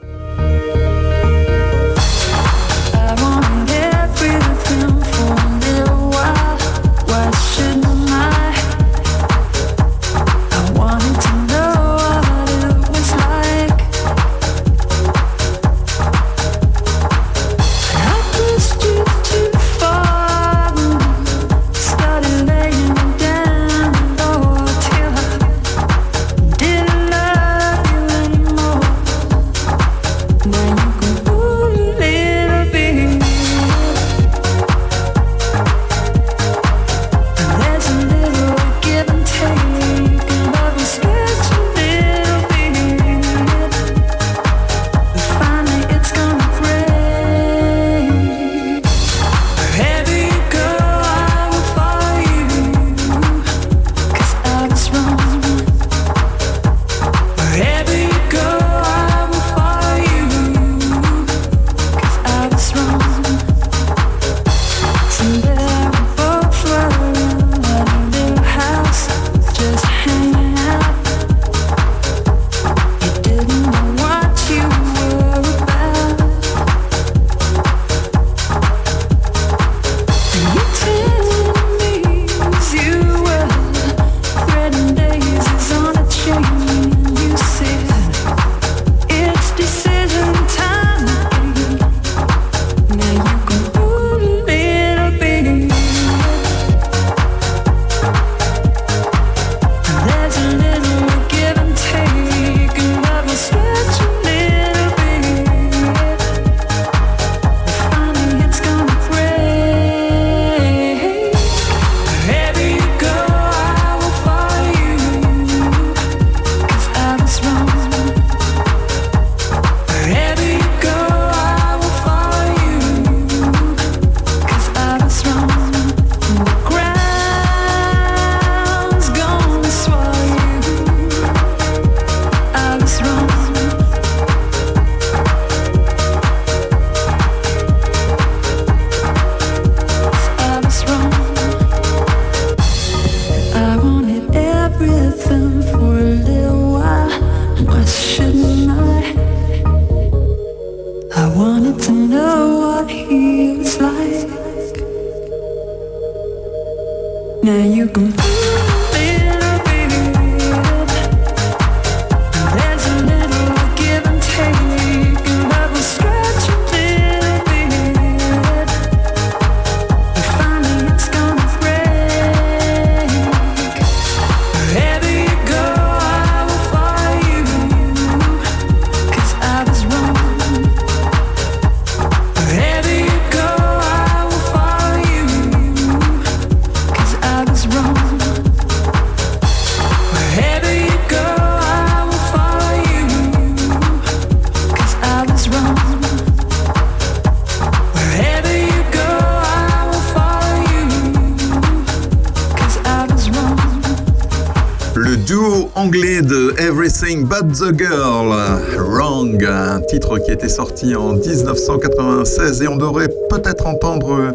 Not the Girl, Wrong, un titre qui était sorti en 1996 et on devrait peut-être entendre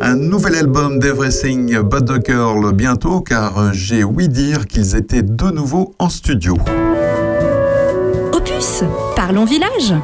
un nouvel album d'Everything But the Girl bientôt car j'ai ouï dire qu'ils étaient de nouveau en studio. Opus, parlons village.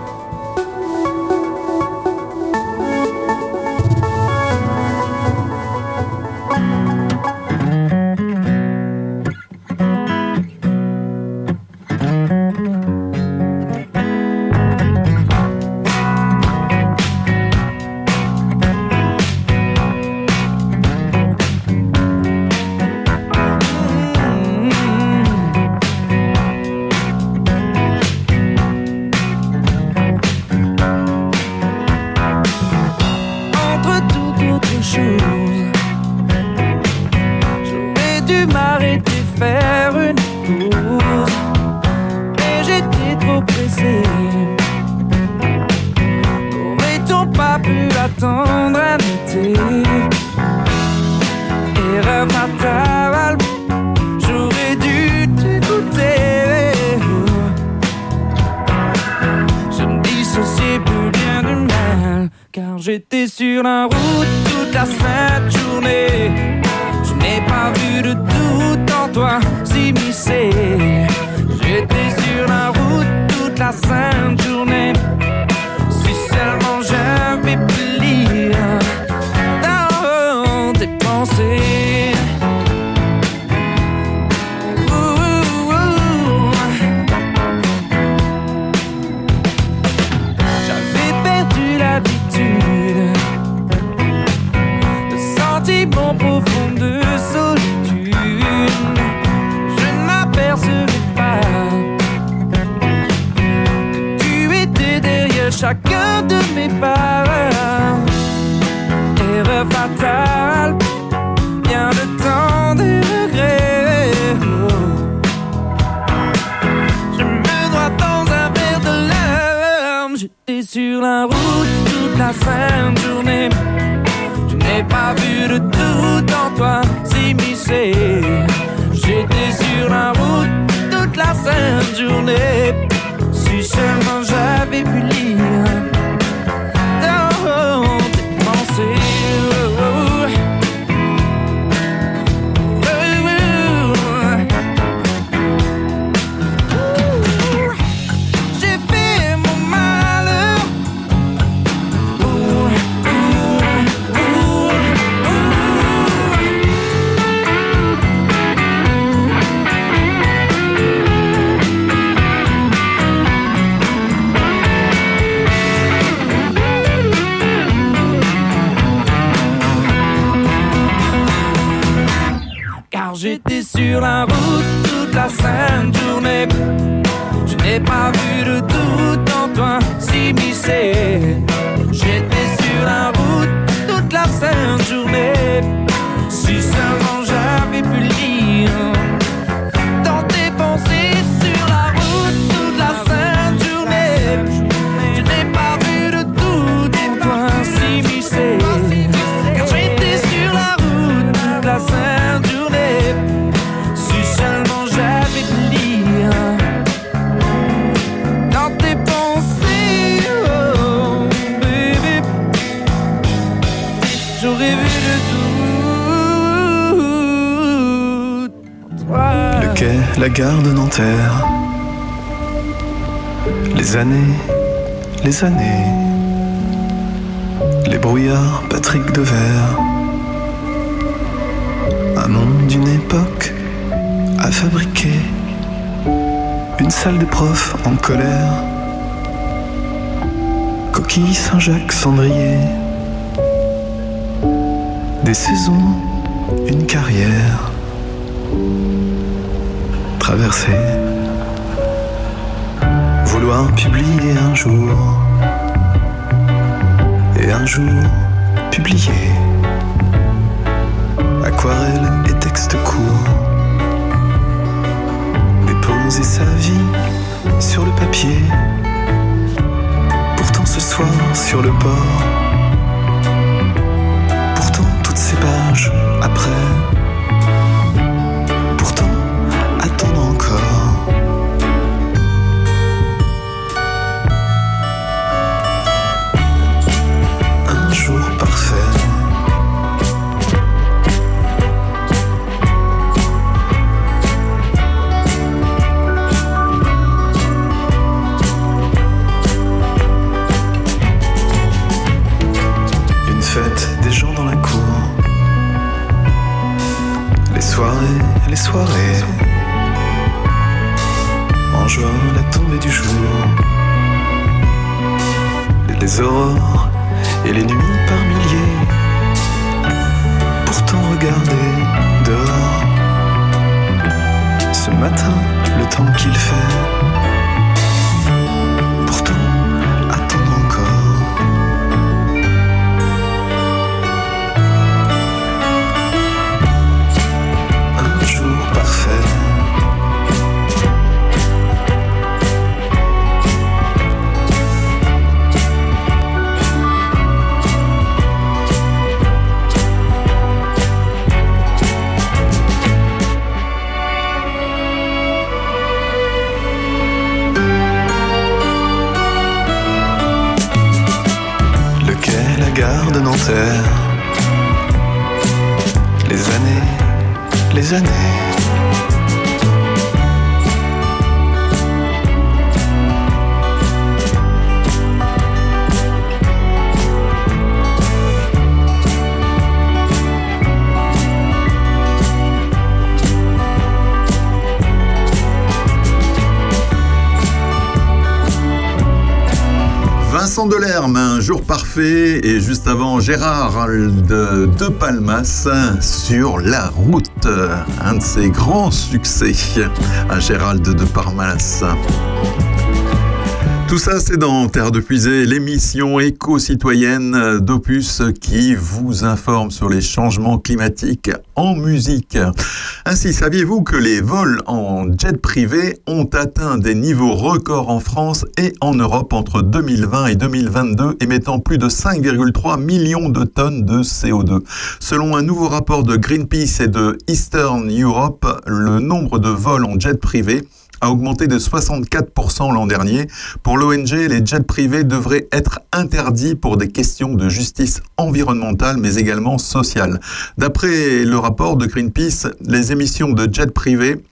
Les brouillards, Patrick Devers. Un monde d'une époque à fabriquer. Une salle des profs en colère. Coquille Saint-Jacques cendrier. Des saisons, une carrière. Traversée vouloir publier un jour un jour, publier. Aquarelle et texte court. Déposer sa vie sur le papier. Pourtant ce soir sur le bord. De Nanterre. Les années, les années. Vincent Delerme, un jour parfait, et juste avant Gérard de, Palmas sur la route, un de ses grands succès à Gérald de Palmas. Tout ça, c'est dans Terre de Puisée, l'émission éco-citoyenne d'Opus qui vous informe sur les changements climatiques en musique. Ainsi, saviez-vous que les vols en jet privé ont atteint des niveaux records en France et en Europe entre 2020 et 2022, émettant plus de 5,3 millions de tonnes de CO2 Selon un nouveau rapport de Greenpeace et de Eastern Europe, le nombre de vols en jet privé a augmenté de 64% l'an dernier. Pour l'ONG, les jets privés devraient être interdits pour des questions de justice environnementale, mais également sociale. D'après le rapport de Greenpeace, les émissions de jets privés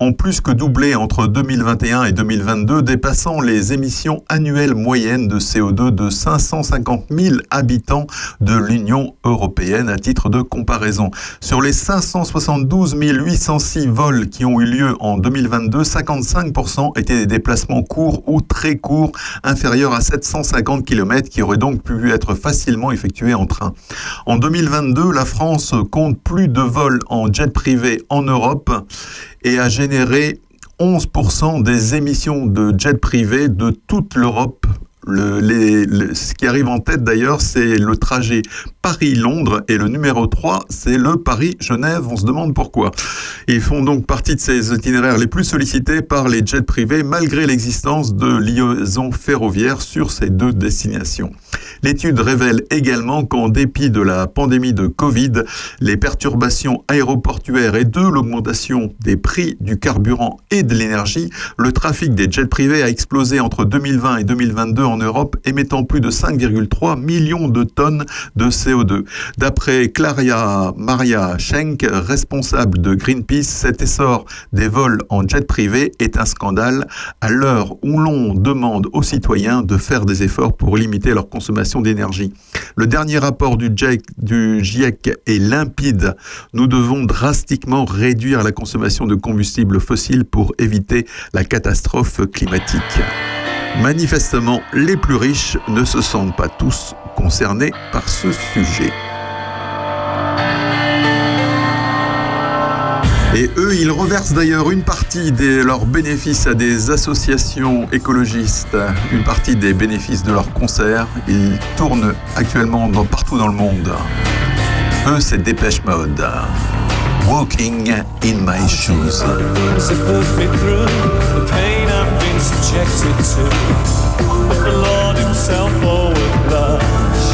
ont plus que doublé entre 2021 et 2022, dépassant les émissions annuelles moyennes de CO2 de 550 000 habitants de l'Union européenne à titre de comparaison. Sur les 572 806 vols qui ont eu lieu en 2022, 55% étaient des déplacements courts ou très courts, inférieurs à 750 km, qui auraient donc pu être facilement effectués en train. En 2022, la France compte plus de vols en jet privé en Europe et a généré 11% des émissions de jets privés de toute l'Europe. Ce qui arrive en tête d'ailleurs, c'est le trajet Paris-Londres et le numéro 3, c'est le Paris-Genève. On se demande pourquoi. Ils font donc partie de ces itinéraires les plus sollicités par les jets privés malgré l'existence de liaisons ferroviaires sur ces deux destinations. L'étude révèle également qu'en dépit de la pandémie de Covid, les perturbations aéroportuaires et de l'augmentation des prix du carburant et de l'énergie, le trafic des jets privés a explosé entre 2020 et 2022 en en Europe, émettant plus de 5,3 millions de tonnes de CO2. D'après Claria Maria Schenk, responsable de Greenpeace, cet essor des vols en jet privé est un scandale à l'heure où l'on demande aux citoyens de faire des efforts pour limiter leur consommation d'énergie. Le dernier rapport du GIEC, du GIEC est limpide. Nous devons drastiquement réduire la consommation de combustibles fossiles pour éviter la catastrophe climatique. Manifestement, les plus riches ne se sentent pas tous concernés par ce sujet. Et eux, ils reversent d'ailleurs une partie de leurs bénéfices à des associations écologistes, une partie des bénéfices de leurs concerts. Ils tournent actuellement partout dans le monde. Eux, c'est Dépêche Mode. Walking in my shoes. Subjected to. But the Lord Himself oh, blush.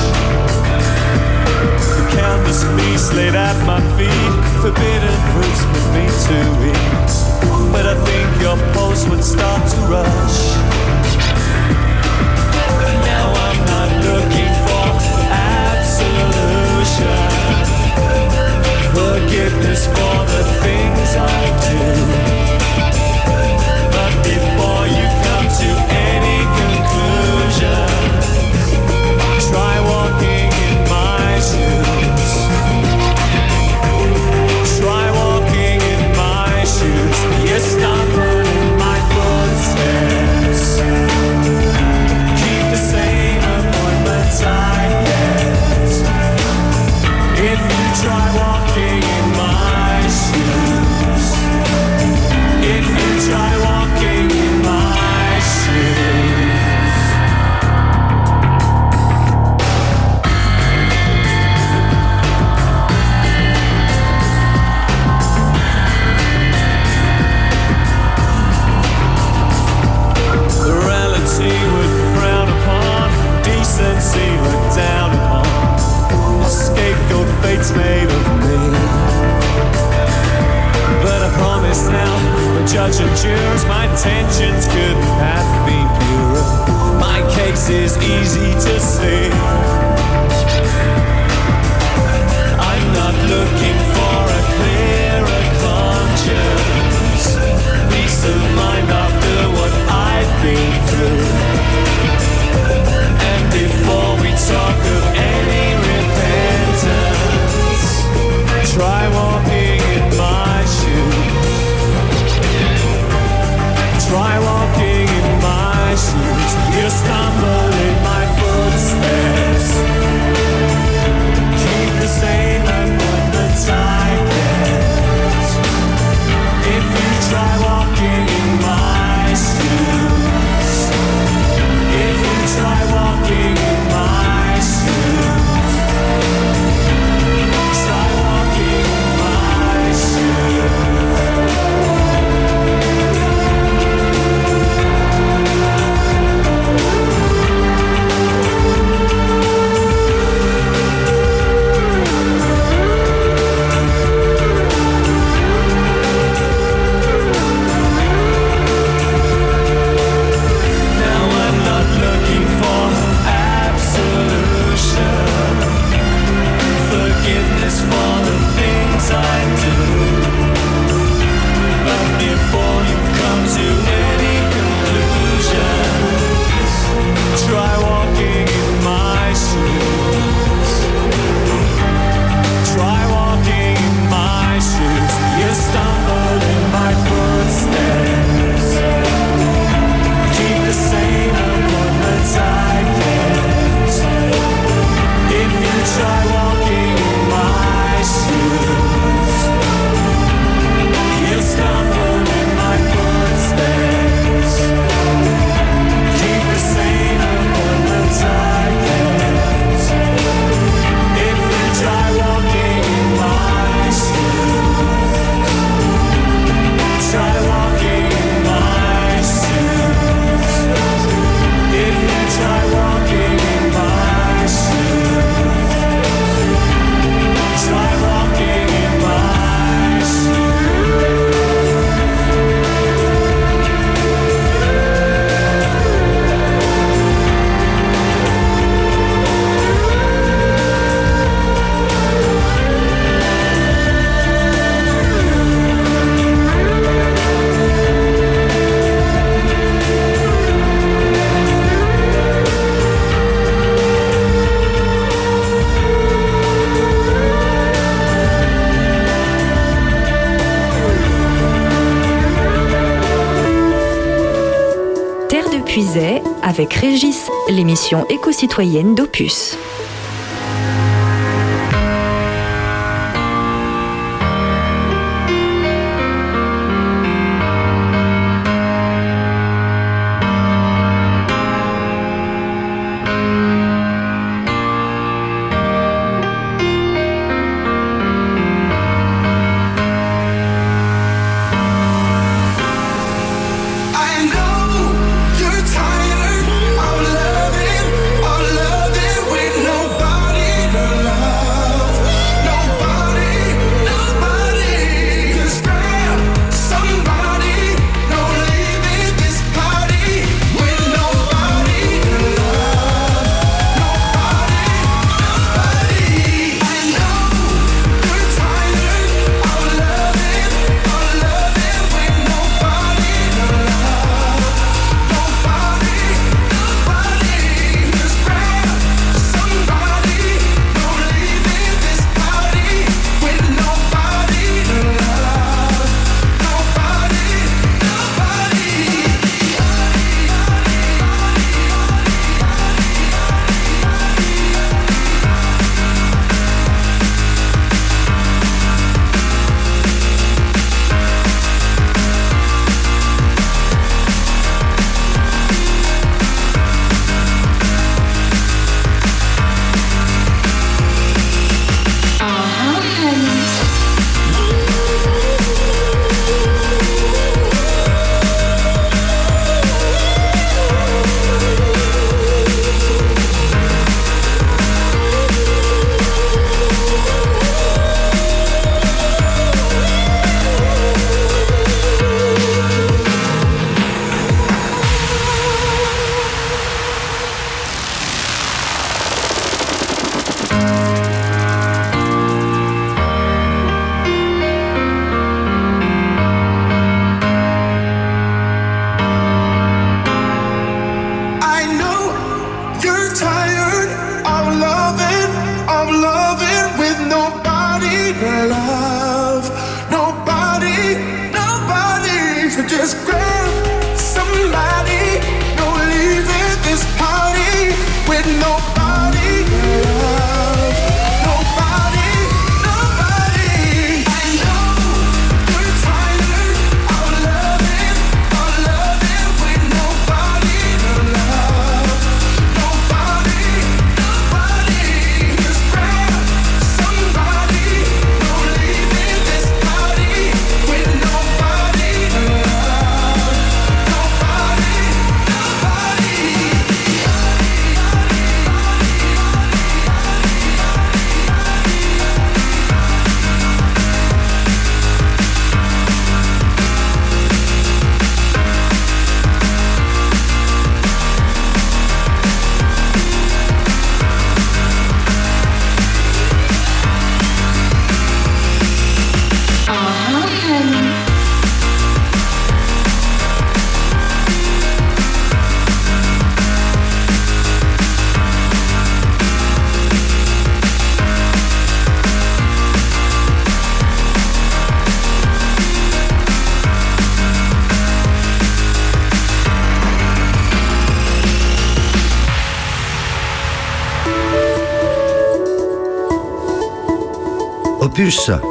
The countless feasts laid at my feet, forbidden fruits for me to eat. But I think your pulse would start to rush. avec Régis, l'émission éco-citoyenne d'Opus.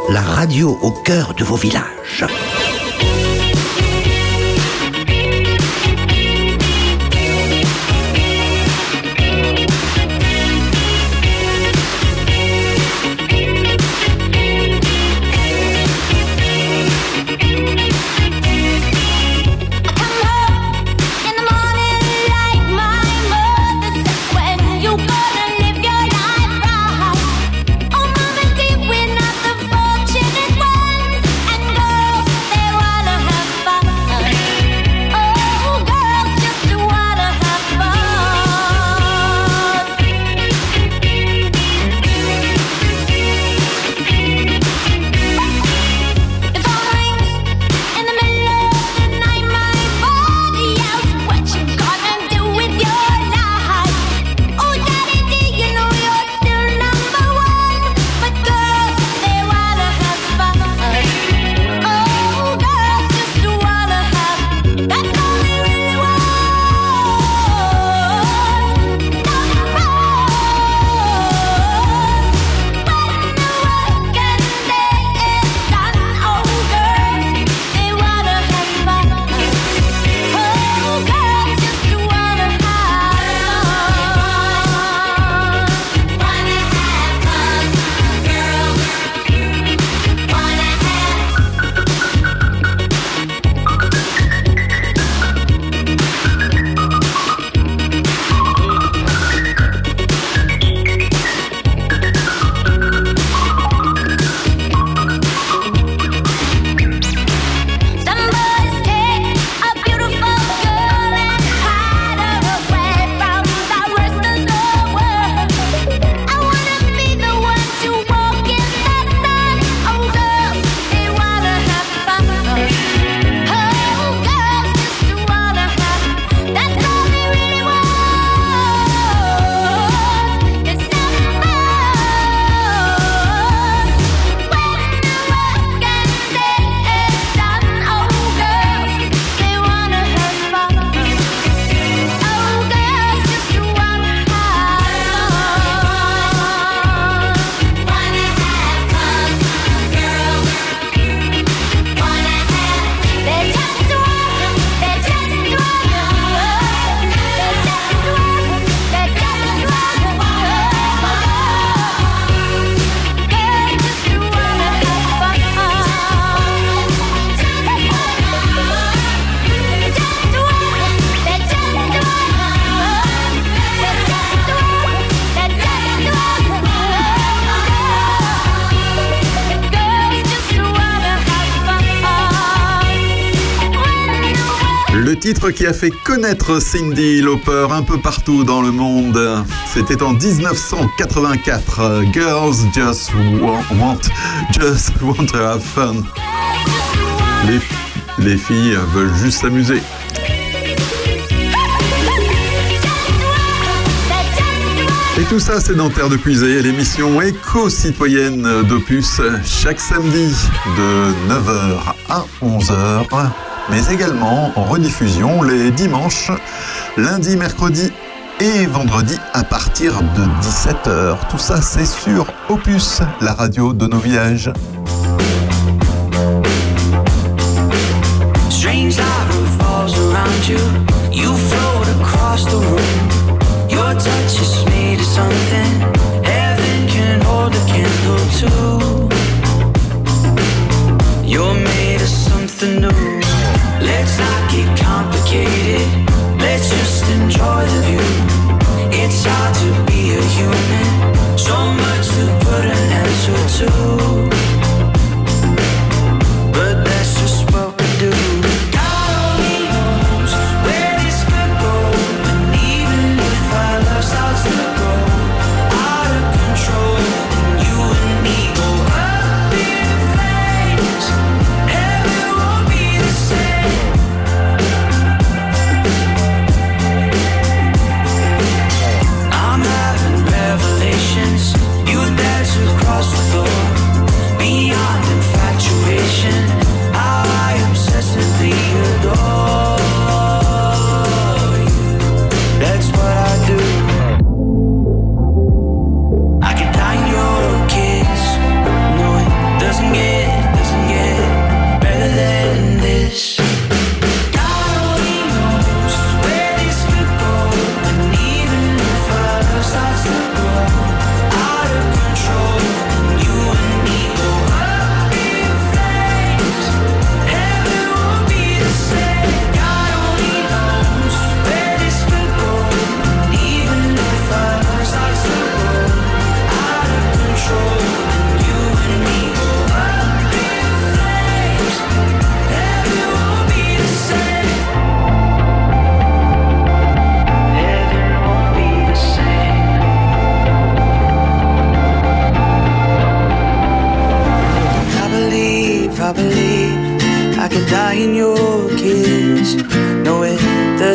La radio au cœur de vos villages. Qui a fait connaître Cindy Lauper un peu partout dans le monde. C'était en 1984. Girls just want, want- just want to have fun. Les, les filles veulent juste s'amuser. Et tout ça, c'est dans Terre de Puisée, l'émission éco-citoyenne d'Opus, chaque samedi de 9h à 11h, mais également en rediffusion les dimanches, lundi, mercredi et vendredi à partir de 17h. Tout ça, c'est sur Opus, la radio de nos villages. You're made of something new. Let's not get complicated. Let's just enjoy the view. It's hard to be a human. So much to put an answer to.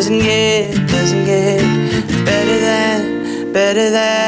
Doesn't get, doesn't get better than, better than.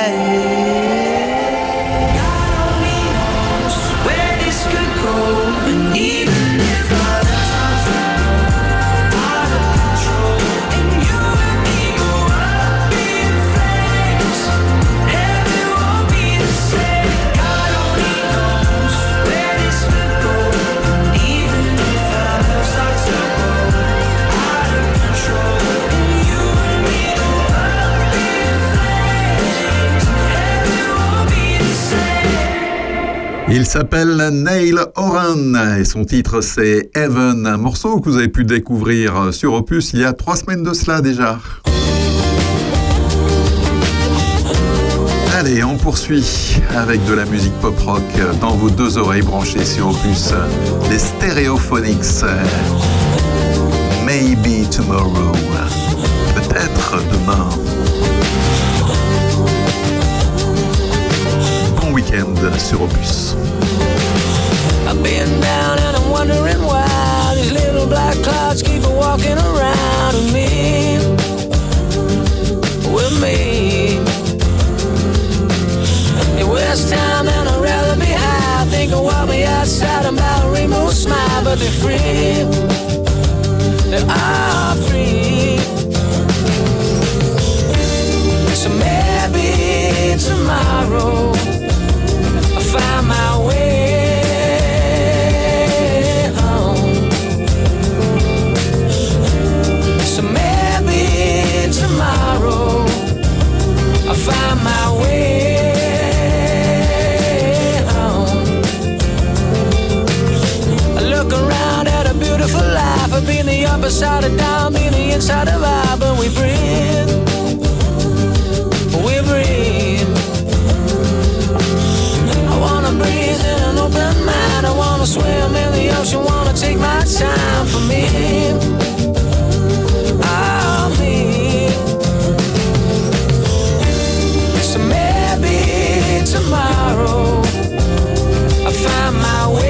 S'appelle Neil Horan et son titre c'est Heaven, un morceau que vous avez pu découvrir sur Opus il y a trois semaines de cela déjà. Allez, on poursuit avec de la musique pop-rock dans vos deux oreilles branchées sur Opus, les Stereophonics. Maybe tomorrow, peut-être demain. Week-end sur Opus. I've been down and I'm wondering why these little black clouds keep walking around with me. It was time and I'd rather be high, thinking me outside about rainbow smile, but they're free, they are free. So maybe tomorrow side by side of the inside of vibe, but we breathe. We breathe. I wanna breathe in an open mind. I wanna swim in the ocean. Wanna take my time for me. I'll me. So maybe tomorrow I find my way.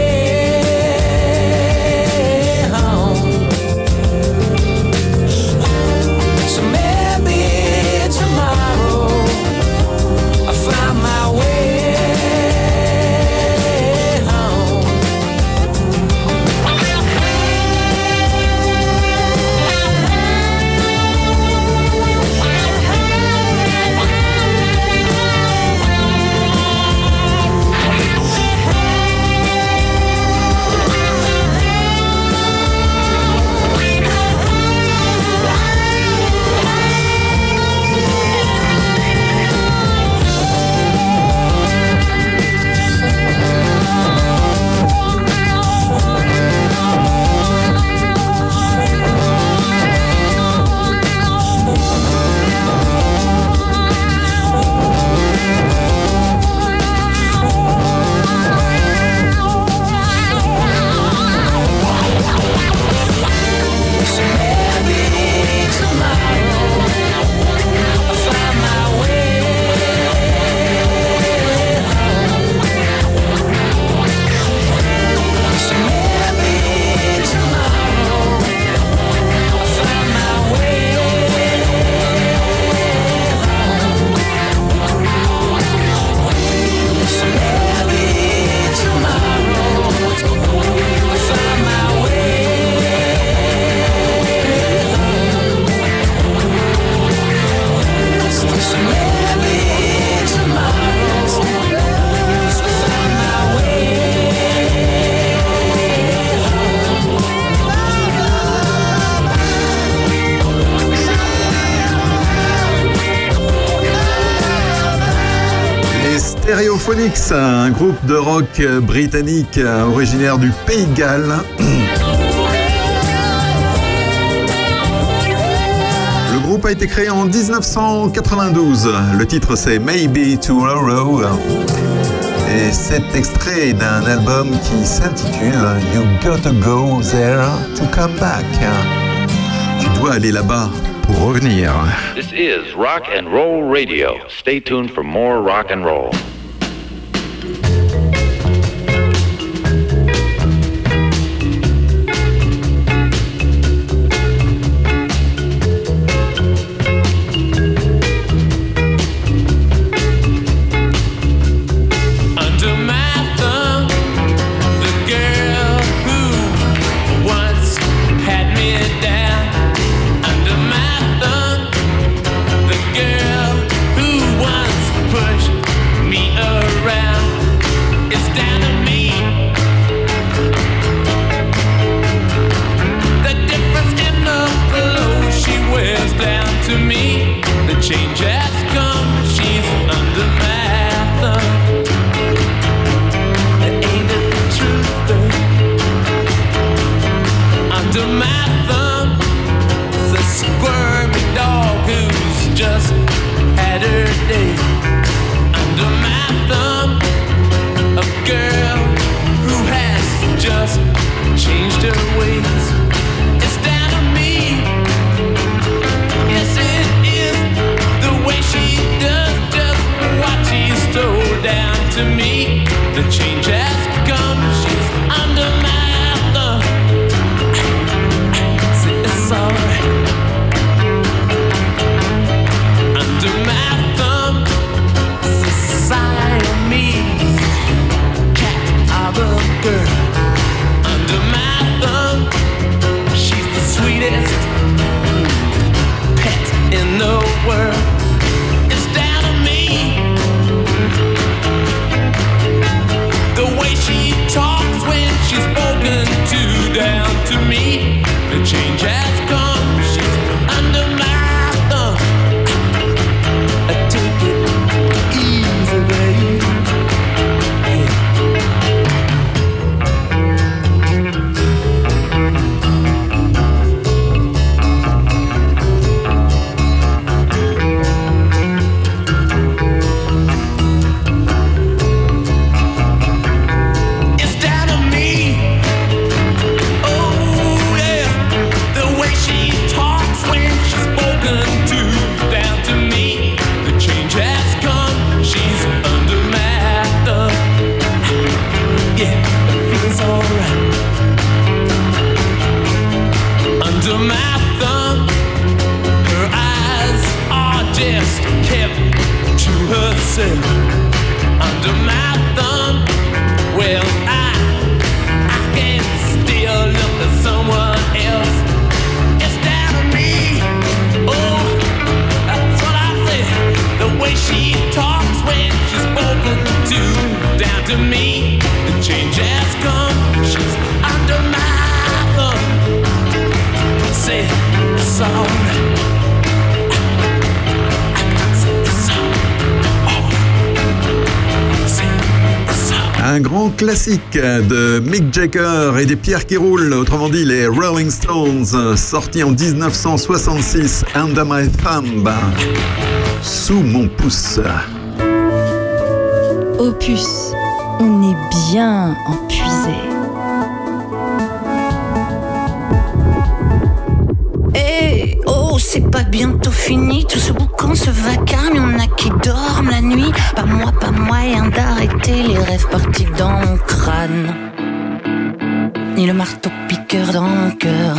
Un groupe de rock britannique euh, originaire du Pays de Galles. Le groupe a été créé en 1992. Le titre c'est Maybe Tomorrow. Et cet extrait d'un album qui s'intitule You Gotta Go There to Come Back. Tu dois aller là-bas pour revenir. This is Rock and Roll Radio. Stay tuned for more rock and roll. De Mick Jagger et des pierres qui roulent, autrement dit les Rolling Stones, sorti en 1966, Under My Thumb, sous mon pouce. Opus, on est bien empuisé. C'est pas bientôt fini tout ce boucan, ce vacarme. Y'en a qui dorment la nuit. Pas moi, pas moyen d'arrêter les rêves partis dans mon crâne. Ni le marteau piqueur dans mon cœur.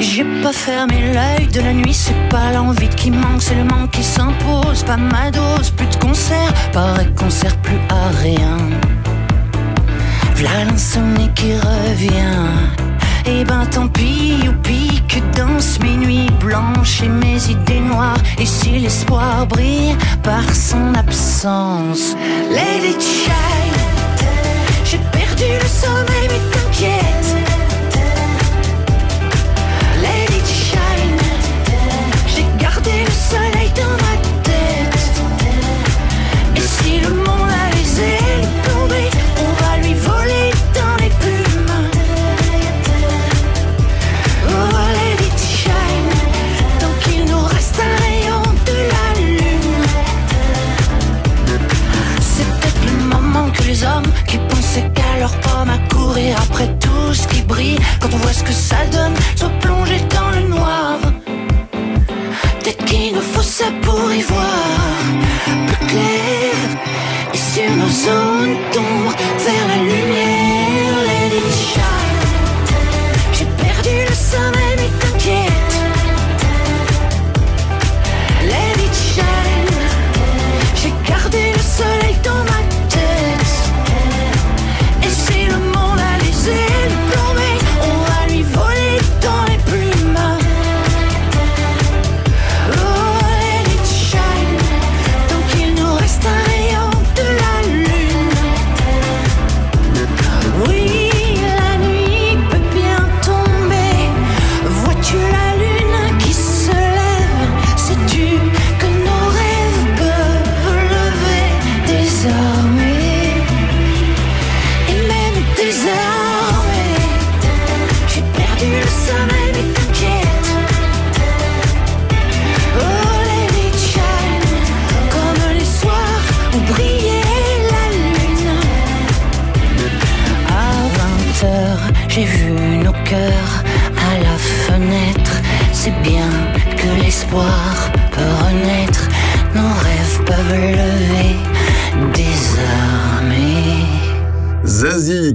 J'ai pas fermé l'œil de la nuit, c'est pas l'envie qui manque, c'est le manque qui s'impose. Pas ma dose, plus de concert, pareil qu'on sert plus à rien. V'là l'insomnie qui revient. Et ben tant pis, youpi, que dansent mes nuits blanches et mes idées noires. Et si l'espoir brille par son absence, Lady Child, j'ai perdu le sommeil, mais t'inquiète. Lady Shine, j'ai gardé le soleil dans ma tête.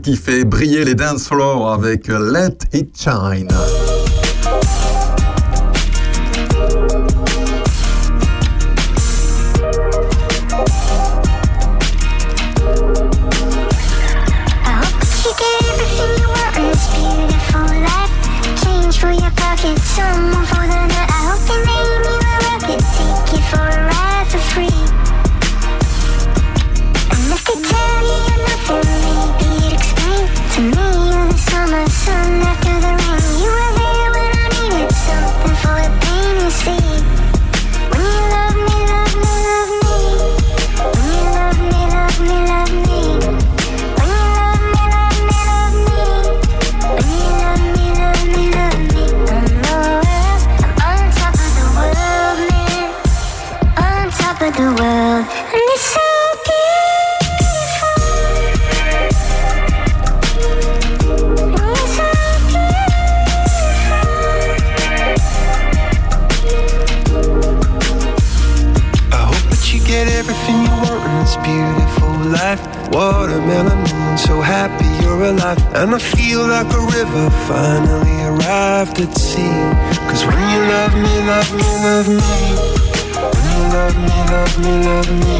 qui fait briller les dance floors avec Let It Shine. Watermelon moon, so happy you're alive. And I feel like a river finally arrived at sea. Cause when you love me, love me, love me. When you love me, love me, love me.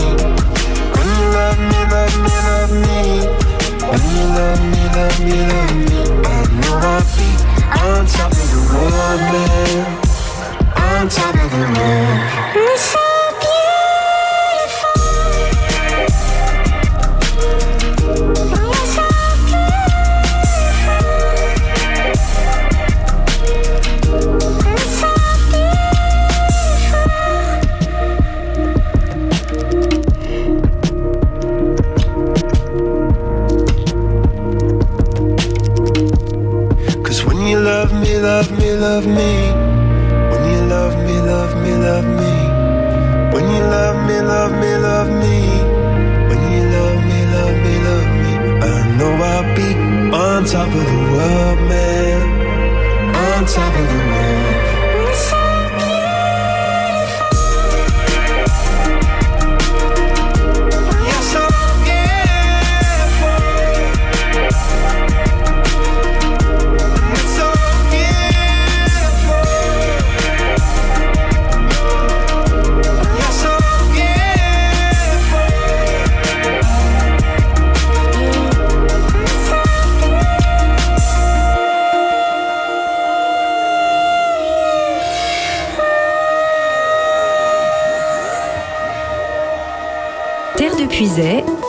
When you love me, love me, love me. When you love me, love me, love me. I know I'll be on top of the world, man. On top of the world. love me, when you love me, love me, love me, when you love me, love me, love me, when you love me, love me, love me, I know I'll be on top of the world, man, on top of the world.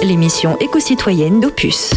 l'émission éco-citoyenne d'Opus.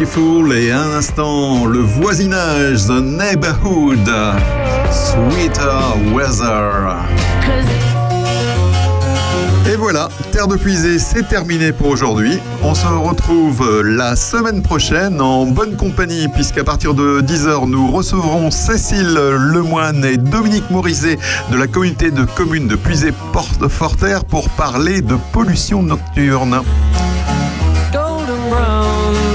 Et un instant le voisinage, The Neighborhood, Sweeter Weather. Et voilà, Terre de Puisée, c'est terminé pour aujourd'hui. On se retrouve la semaine prochaine en bonne compagnie, puisqu'à partir de 10h, nous recevrons Cécile Lemoine et Dominique Morizet de la communauté de communes de Puisée-Forterre pour parler de pollution nocturne.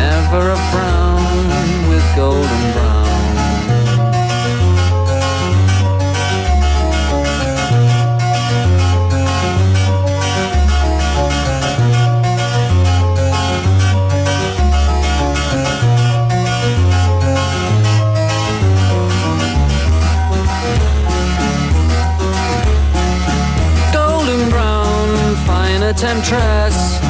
never a frown with golden brown golden brown, fine a temptress.